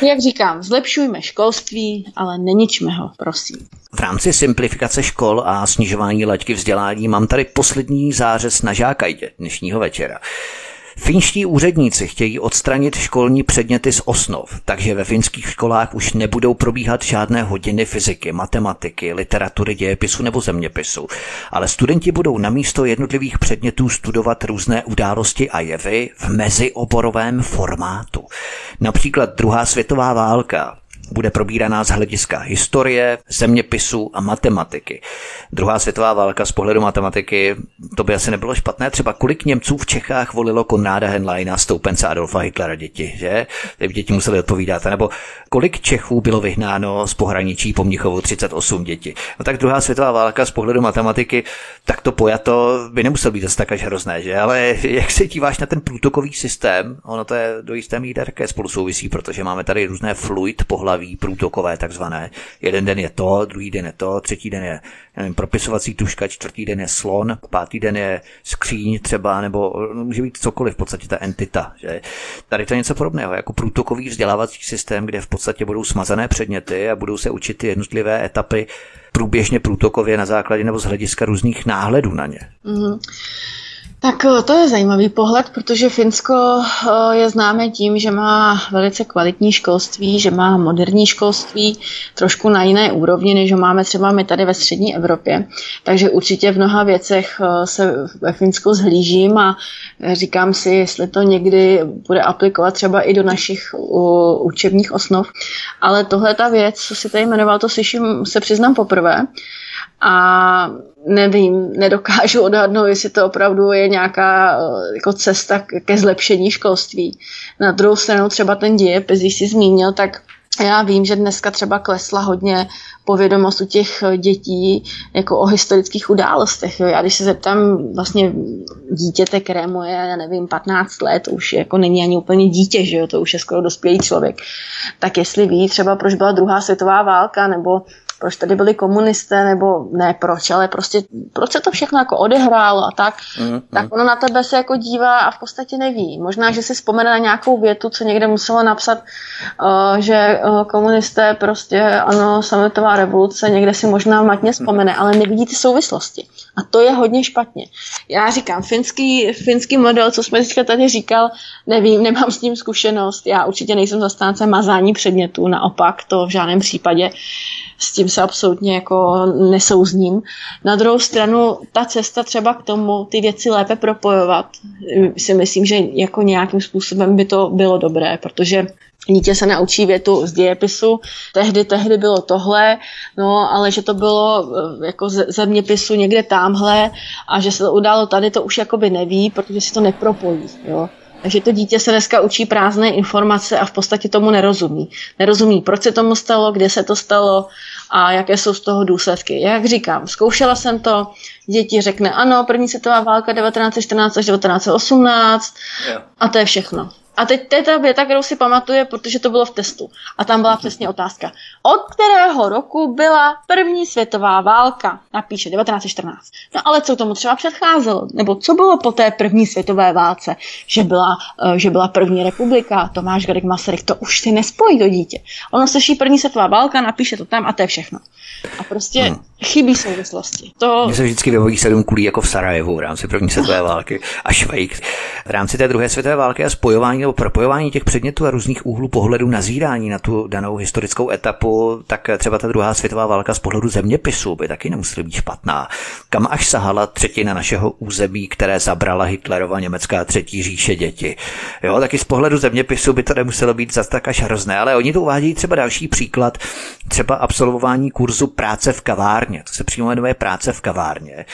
Jak říkám, zlepšujme školství, ale neničme ho, prosím. V rámci simplifikace škol a snižování laťky vzdělání mám tady poslední zářez na žákajdě dnešního večera. Finští úředníci chtějí odstranit školní předměty z osnov, takže ve finských školách už nebudou probíhat žádné hodiny fyziky, matematiky, literatury, dějepisu nebo zeměpisu, ale studenti budou na místo jednotlivých předmětů studovat různé události a jevy v mezioborovém formátu. Například druhá světová válka, bude probíraná z hlediska historie, zeměpisu a matematiky. Druhá světová válka z pohledu matematiky, to by asi nebylo špatné. Třeba kolik Němců v Čechách volilo Konráda Henleina, stoupence Adolfa Hitlera děti, že? Ty děti museli odpovídat. Nebo kolik Čechů bylo vyhnáno z pohraničí po Mnichovu 38 děti. No tak druhá světová válka z pohledu matematiky, tak to pojato by nemuselo být zase tak až hrozné, že? Ale jak se díváš na ten průtokový systém, ono to je do jisté míry také spolu souvisí, protože máme tady různé fluid pohlaví pohlaví, průtokové takzvané. Jeden den je to, druhý den je to, třetí den je nevím, propisovací tuška, čtvrtý den je slon, pátý den je skříň třeba, nebo může být cokoliv, v podstatě ta entita. Že? Tady to je něco podobného, jako průtokový vzdělávací systém, kde v podstatě budou smazané předměty a budou se učit ty jednotlivé etapy průběžně průtokově na základě nebo z hlediska různých náhledů na ně. Mm-hmm. Tak eh, to je zajímavý pohled, protože Finsko eh, je známé tím, že má velice kvalitní školství, že má moderní školství, trošku na jiné úrovni, než ho máme třeba my tady ve střední Evropě. Takže určitě v mnoha věcech eh, se ve Finsku zhlížím a říkám si, jestli to někdy bude aplikovat třeba i do našich učebních osnov. Ale tohle ta věc, co si tady jmenoval, to slyším, se přiznám poprvé. A nevím, nedokážu odhadnout, jestli to opravdu je nějaká eh, jako cesta ke zlepšení školství. Na druhou stranu třeba ten dějepis, když jsi zmínil, tak já vím, že dneska třeba klesla hodně povědomost u těch dětí jako o historických událostech. Jo. Já když se zeptám vlastně dítěte, kterému je, já nevím, 15 let, už jako není ani úplně dítě, že jo, to už je skoro dospělý člověk, tak jestli ví třeba, proč byla druhá světová válka, nebo proč tady byli komunisté, nebo ne proč, ale prostě proč se to všechno jako odehrálo a tak, mm, tak ono na tebe se jako dívá a v podstatě neví. Možná, že si vzpomene na nějakou větu, co někde muselo napsat, uh, že uh, komunisté prostě, ano, sametová revoluce, někde si možná matně vzpomene, ale nevidí ty souvislosti. A to je hodně špatně. Já říkám, finský, finský model, co jsme teďka tady říkal, nevím, nemám s ním zkušenost. Já určitě nejsem zastánce mazání předmětů, naopak to v žádném případě s tím se absolutně jako nesouzním. Na druhou stranu ta cesta třeba k tomu ty věci lépe propojovat, si myslím, že jako nějakým způsobem by to bylo dobré, protože dítě se naučí větu z dějepisu, tehdy, tehdy bylo tohle, no, ale že to bylo eh, jako zeměpisu někde tamhle a že se to událo tady, to už jakoby neví, protože si to nepropojí, jo. Takže to dítě se dneska učí prázdné informace a v podstatě tomu nerozumí. Nerozumí, proč se tomu stalo, kde se to stalo a jaké jsou z toho důsledky. Jak říkám, zkoušela jsem to, děti řekne ano, první světová válka 1914 až 1918 yeah. a to je všechno. A teď to je ta věta, kterou si pamatuje, protože to bylo v testu. A tam byla přesně otázka. Od kterého roku byla první světová válka? Napíše 1914. No ale co tomu třeba předcházelo? Nebo co bylo po té první světové válce? Že byla, uh, že byla první republika, Tomáš Garik Masaryk, to už si nespojí do dítě. Ono slyší první světová válka, napíše to tam a to je všechno. A prostě hmm. chybí souvislosti. To... Mně se vždycky vybaví sedm kulí jako v Sarajevu v rámci první světové války a Švejk. V rámci té druhé světové války a spojování nebo propojování těch předmětů a různých úhlů pohledu nazírání na tu danou historickou etapu, tak třeba ta druhá světová válka z pohledu zeměpisu by taky nemusela být špatná. Kam až sahala třetina našeho území, které zabrala Hitlerova německá třetí říše děti. Jo, taky z pohledu zeměpisu by to nemuselo být zas tak až hrozné, ale oni to uvádějí třeba další příklad, třeba absolvování kurzu práce v kavárně. To se přímo jmenuje práce v kavárně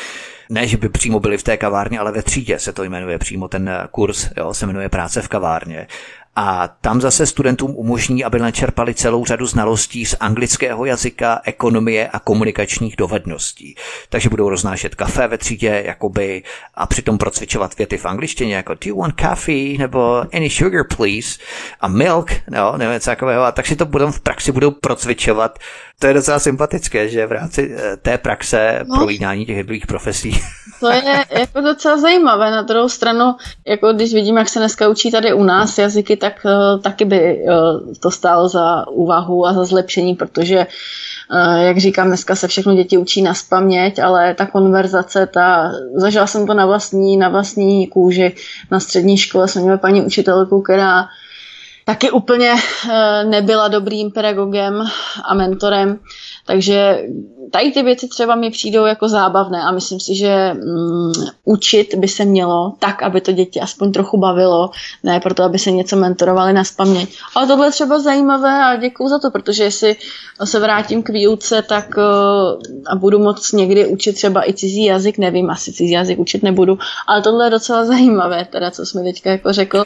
ne, že by přímo byli v té kavárně, ale ve třídě se to jmenuje přímo ten kurz, jo, se jmenuje práce v kavárně. A tam zase studentům umožní, aby načerpali celou řadu znalostí z anglického jazyka, ekonomie a komunikačních dovedností. Takže budou roznášet kafe ve třídě, jakoby, a přitom procvičovat věty v angličtině, jako do you want coffee, nebo any sugar please, a milk, no, nebo něco takového. A tak si to budou v praxi budou procvičovat. To je docela sympatické, že v rámci eh, té praxe no. provídání těch jednotlivých profesí. To je jako docela zajímavé. Na druhou stranu, jako když vidím, jak se dneska učí tady u nás jazyky, tak uh, taky by uh, to stálo za úvahu a za zlepšení, protože jak říkám, dneska se všechno děti učí na spaměť, ale ta konverzace, ta, zažila jsem to na vlastní, na vlastní kůži. Na střední škole jsem měla paní učitelku, která taky úplně nebyla dobrým pedagogem a mentorem, takže tady ty věci třeba mi přijdou jako zábavné a myslím si, že mm, učit by se mělo tak, aby to děti aspoň trochu bavilo, ne proto, aby se něco mentorovali na spaměť. Ale tohle je třeba zajímavé a děkuju za to, protože jestli se vrátím k výuce, tak uh, a budu moc někdy učit třeba i cizí jazyk, nevím, asi cizí jazyk učit nebudu, ale tohle je docela zajímavé, teda co jsme teďka jako řekl,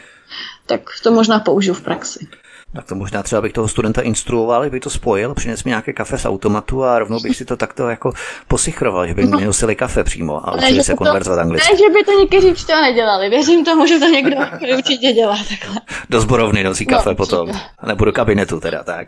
tak to možná použiju v praxi. Tak to možná třeba bych toho studenta instruoval, bych to spojil, přines mi nějaké kafe z automatu a rovnou bych si to takto jako posichroval, že by mi nosili kafe přímo a učili se konverzovat anglicky. Ne, že by to někteří třeba nedělali, věřím tomu, že to někdo určitě dělá takhle. Do zborovny nosí no, kafe no, potom, nebo do kabinetu teda, tak.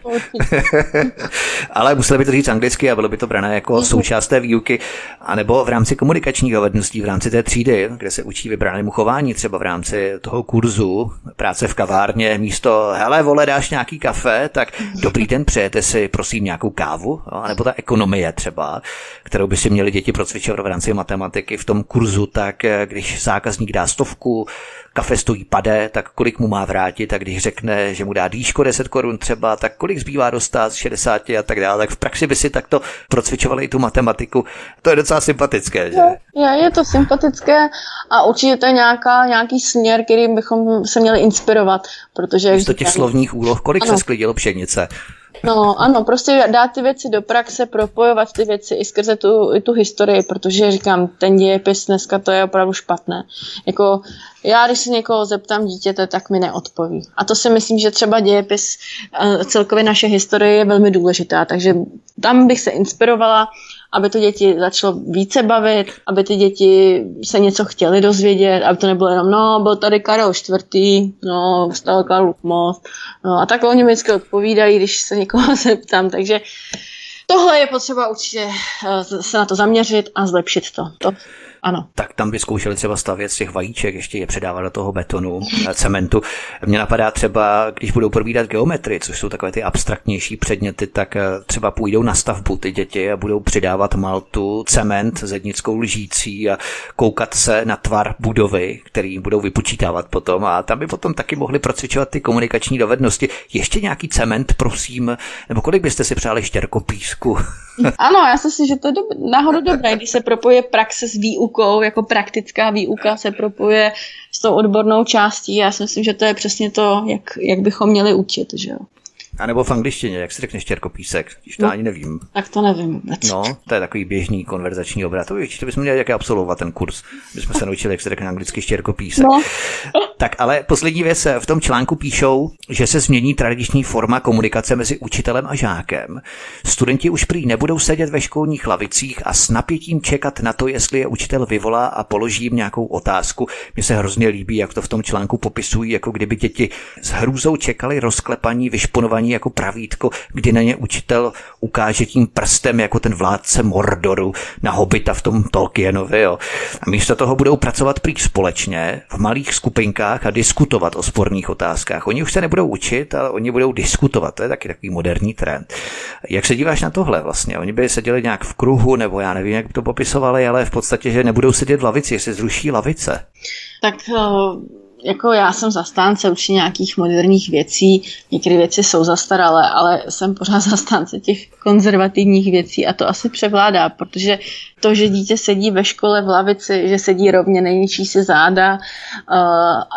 Ale museli by to říct anglicky a bylo by to brané jako mm-hmm. součást té výuky, anebo v rámci komunikačních dovedností, v rámci té třídy, kde se učí vybranému chování, třeba v rámci toho kurzu práce v kavárně, místo hele vole, dáš nějaký kafe, tak dobrý den, přejete si prosím nějakou kávu, jo? nebo ta ekonomie třeba, kterou by si měli děti procvičovat v rámci matematiky v tom kurzu, tak eh, když zákazník dá stovku, kafe stojí pade, tak kolik mu má vrátit a když řekne, že mu dá dýško 10 korun třeba, tak kolik zbývá dostat z 60 a tak dále, tak v praxi by si takto procvičovali i tu matematiku. To je docela sympatické, že? Je, je to sympatické a určitě to je nějaká, nějaký směr, kterým bychom se měli inspirovat, protože... Místo těch slovních úloh, kolik ano. se sklidilo pšenice? No ano, prostě dát ty věci do praxe, propojovat ty věci i skrze tu, i tu historii, protože říkám, ten dějepis dneska to je opravdu špatné. Jako já, když se někoho zeptám dítěte, tak mi neodpoví. A to si myslím, že třeba dějepis, eh, celkově naše historie je velmi důležitá, takže tam bych se inspirovala aby to děti začalo více bavit, aby ty děti se něco chtěli dozvědět, aby to nebylo jenom, no, byl tady Karel IV, no, vstal Karl most, no, a tak oni vždycky odpovídají, když se někoho zeptám, takže tohle je potřeba určitě eh, se na to zaměřit a zlepšit to. to ano. Tak tam by zkoušeli třeba stavět z těch vajíček, ještě je předávat do toho betonu, eh, cementu. Mně napadá třeba, když budou probídat geometrii, což jsou takové ty abstraktnější předměty, tak eh, třeba půjdou na stavbu ty děti a budou přidávat maltu, cement s jednickou lžící a koukat se na tvar budovy, který budou vypočítávat potom a tam by potom taky mohli procvičovat ty komunikační dovednosti. Ještě nějaký cement, prosím, nebo kolik byste si přáli štěrko písku? Ano, já si myslím, že to je dob- náhodou dobré, když se propoje praxe s výukou, jako praktická výuka se propoje s tou odbornou částí. Já si myslím, že to je přesně to, jak, jak bychom měli učit. Že jo? A nebo v angličtině, jak se řekne štěrkopísek, když to no, ani nevím. Tak to nevím vůbec. No, to je takový běžný konverzační obrat. To, to bychom měli jaké absolvovat ten kurz, bychom se naučili, jak se řekne anglicky štěrkopísek. No. Tak ale poslední věc, v tom článku píšou, že se změní tradiční forma komunikace mezi učitelem a žákem. Studenti už prý nebudou sedět ve školních lavicích a s napětím čekat na to, jestli je učitel vyvolá a položí jim nějakou otázku. Mně se hrozně líbí, jak to v tom článku popisují, jako kdyby děti s hrůzou čekali rozklepaní, vyšponovaní jako pravítko, kdy na ně učitel ukáže tím prstem jako ten vládce Mordoru na hobita v tom Tolkienovi. Jo. A místo toho budou pracovat prý společně v malých skupinkách a diskutovat o sporných otázkách. Oni už se nebudou učit, ale oni budou diskutovat. To je taky takový moderní trend. Jak se díváš na tohle vlastně? Oni by seděli nějak v kruhu, nebo já nevím, jak by to popisovali, ale v podstatě, že nebudou sedět v lavici, jestli zruší lavice. Tak uh jako já jsem zastánce určitě nějakých moderních věcí, některé věci jsou zastaralé, ale jsem pořád zastánce těch konzervativních věcí a to asi převládá, protože to, že dítě sedí ve škole v lavici, že sedí rovně, nejničí si záda uh,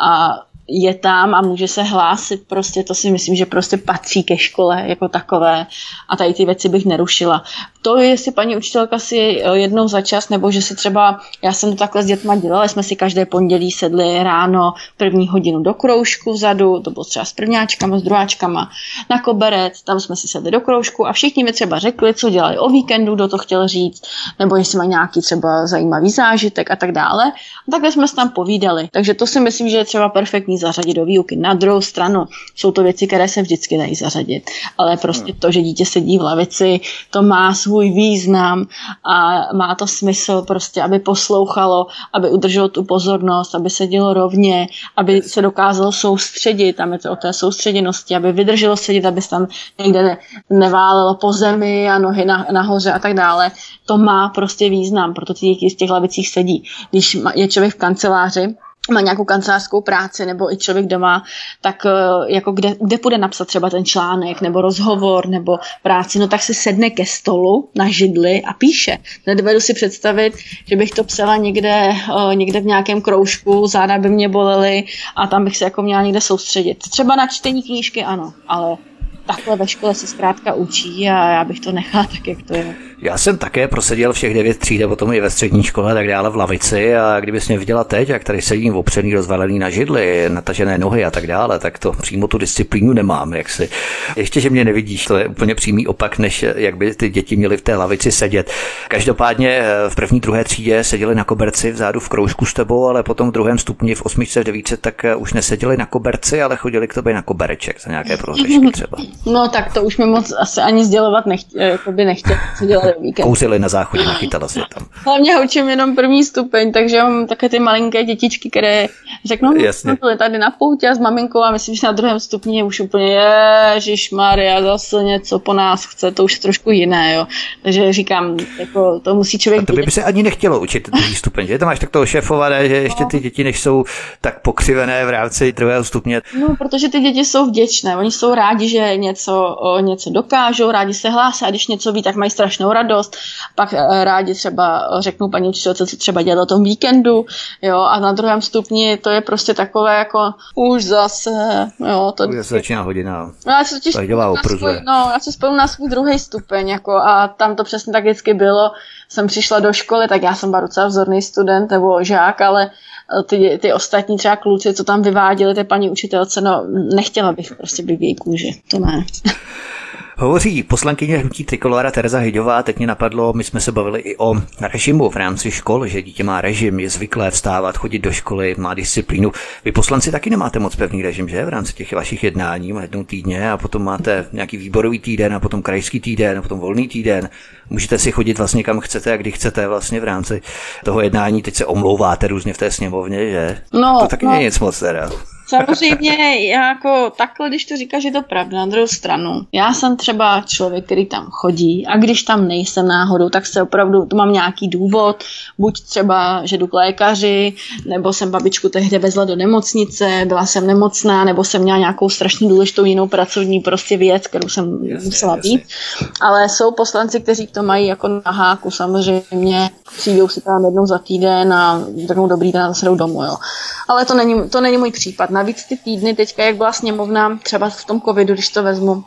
a je tam a může se hlásit, prostě to si myslím, že prostě patří ke škole jako takové a tady ty věci bych nerušila. To, jestli paní učitelka si eh, jednou za čas, nebo že si třeba, já jsem to takhle s dětma dělala, jsme si každé pondělí sedli ráno první hodinu do kroužku vzadu, to bylo třeba s prvňáčkama, s druháčkama, na koberec, tam jsme si sedli do kroužku a všichni mi třeba řekli, co dělali o víkendu, kdo to chtěl říct, nebo jestli mají nějaký třeba zajímavý zážitek a tak dále. A takhle jsme se tam povídali. Takže to si myslím, že je třeba perfektní zařadit do výuky. Na druhou stranu jsou to věci, které se vždycky dají zařadit, ale prostě to, že dítě sedí v lavici, to má svůj význam a má to smysl prostě, aby poslouchalo, aby udrželo tu pozornost, aby sedělo rovně, aby se dokázalo soustředit, tam je to o té soustředěnosti, aby vydrželo sedět, aby se tam někde neválelo po zemi a nohy na, nahoře a tak dále. To má prostě význam, proto ty děti z těch lavicích sedí. Když je člověk v kanceláři, má nějakou kancelářskou práci nebo i člověk doma, tak eh, jako kde, kde půjde napsat třeba ten článek nebo rozhovor nebo práci, no tak si sedne ke stolu na židli a píše. Nedovedu si představit, že bych to psala někde, eh, někde v nějakém kroužku, záda by mě bolely a tam bych se jako měla někde soustředit. Třeba na čtení knížky ano, ale takhle ve škole se zkrátka učí a já bych to nechala tak, jak to je. Já jsem také proseděl všech devět tříd a potom i ve střední škole tak dále v lavici a kdybys mě viděla teď, jak tady sedím opřený, rozvalený na židli, natažené nohy a tak dále, tak to přímo tu disciplínu nemám. Jak si. Ještě, že mě nevidíš, to je úplně přímý opak, než jak by ty děti měly v té lavici sedět. Každopádně eh, v první, druhé třídě seděli na koberci vzadu v kroužku s tebou, ale potom v druhém stupni v osmičce, v devíce, tak eh, už neseděli na koberci, ale chodili k tobě na kobereček za nějaké prohřešky třeba. No tak to už mi moc asi ani sdělovat nechtě, jako by nechtěl, víkend. Kouzili na záchodě, nachytala se tam. Hlavně učím jenom první stupeň, takže mám také ty malinké dětičky, které řeknou, Jasně. byly tady na poutě a s maminkou a myslím, že na druhém stupni je už úplně Ježíš Maria, zase něco po nás chce, to už je trošku jiné, jo. Takže říkám, jako to musí člověk... A to by, by se ani nechtělo učit druhý stupeň, že? To máš tak toho šéfované, že ještě ty děti, než jsou tak pokřivené v rámci druhého stupně. No, protože ty děti jsou vděčné, oni jsou rádi, že něco, něco dokážou, rádi se hlásí a když něco ví, tak mají strašnou radost. Pak eh, rádi třeba řeknou paní učitelce, co třeba dělat o tom víkendu, jo, a na druhém stupni to je prostě takové jako už zase, jo. To už začíná hodina. No, já si totiž svůj, no, já si spolu na svůj druhý stupeň, jako, a tam to přesně tak vždycky bylo. Jsem přišla do školy, tak já jsem byl docela vzorný student nebo žák, ale ty, ty ostatní třeba kluci, co tam vyváděli ty paní učitelce, no nechtěla bych prostě být v její kůži, to ne. Hovoří poslankyně hnutí Trikolora Tereza Hyďová, teď mě napadlo, my jsme se bavili i o režimu v rámci škol, že dítě má režim, je zvyklé vstávat, chodit do školy, má disciplínu. Vy poslanci taky nemáte moc pevný režim, že? V rámci těch vašich jednání jednou týdně a potom máte nějaký výborový týden a potom krajský týden a potom volný týden. Můžete si chodit vlastně kam chcete a kdy chcete vlastně v rámci toho jednání. Teď se omlouváte různě v té sněmovně, že? No, to taky no. není nic moc teda. Samozřejmě, jako takhle, když to říkáš, je to pravda. Na druhou stranu, já jsem třeba člověk, který tam chodí a když tam nejsem náhodou, tak se opravdu, to mám nějaký důvod, buď třeba, že jdu k lékaři, nebo jsem babičku tehdy vezla do nemocnice, byla jsem nemocná, nebo jsem měla nějakou strašně důležitou jinou pracovní prostě věc, kterou jsem jasně, musela být. Ale jsou poslanci, kteří to mají jako na háku, samozřejmě přijdou si tam jednou za týden a řeknou dobrý den a zase jdou domů, jo. Ale to není, to není můj případ. Navíc ty týdny teďka, jak byla sněmovna, třeba v tom covidu, když to vezmu,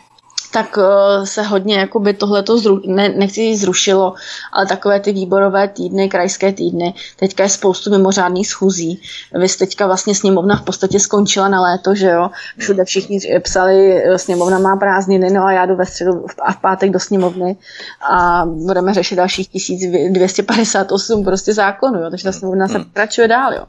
tak uh, se hodně jakoby tohleto zru, ne, nechci zrušilo, ale takové ty výborové týdny, krajské týdny, teďka je spoustu mimořádných schůzí. Vy teďka vlastně sněmovna v podstatě skončila na léto, že jo? Všude všichni psali, eh, sněmovna má prázdniny, no a já jdu ve středu a v pátek do sněmovny a budeme řešit dalších 1258 prostě zákonů, jo? takže ta sněmovna se pokračuje dál, jo.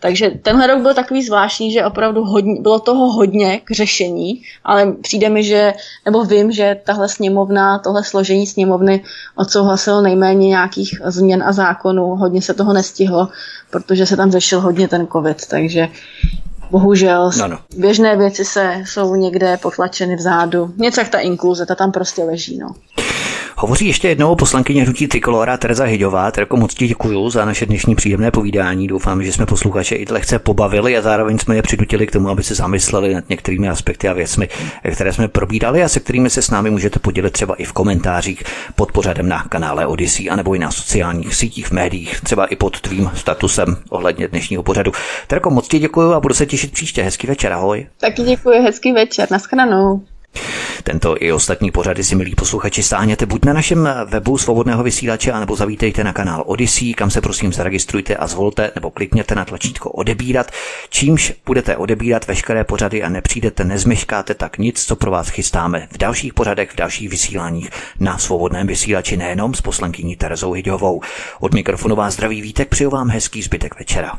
Takže tenhle rok byl takový zvláštní, že opravdu hodně, bylo toho hodně k řešení, ale přijde mi, že, nebo vím, že tahle sněmovna, tohle složení sněmovny odsouhlasilo nejméně nějakých změn a zákonů. Hodně se toho nestihlo, protože se tam řešil hodně ten covid, takže bohužel no, no. běžné věci se jsou někde potlačeny vzadu. Něco jak ta inkluze, ta tam prostě leží. No. Hovoří ještě jednou poslankyně hnutí Trikolora Tereza Hyďová. Terko, moc ti děkuju za naše dnešní příjemné povídání. Doufám, že jsme posluchače i lehce pobavili a zároveň jsme je přinutili k tomu, aby se zamysleli nad některými aspekty a věcmi, které jsme probídali a se kterými se s námi můžete podělit třeba i v komentářích pod pořadem na kanále Odyssey anebo i na sociálních sítích, v médiích, třeba i pod tvým statusem ohledně dnešního pořadu. Terko, moc ti děkuju a budu se těšit příště. Hezký večer, ahoj. Taky děkuji, hezký večer, naschranou. Tento i ostatní pořady si, milí posluchači, stáhněte buď na našem webu svobodného vysílače, anebo zavítejte na kanál Odyssey, kam se prosím zaregistrujte a zvolte nebo klikněte na tlačítko odebírat, čímž budete odebírat veškeré pořady a nepřijdete, nezmeškáte tak nic, co pro vás chystáme v dalších pořadech, v dalších vysíláních na svobodném vysílači nejenom s poslankyní Terezou Hyďovou. Od mikrofonu vás zdraví vítek, přeju vám hezký zbytek večera.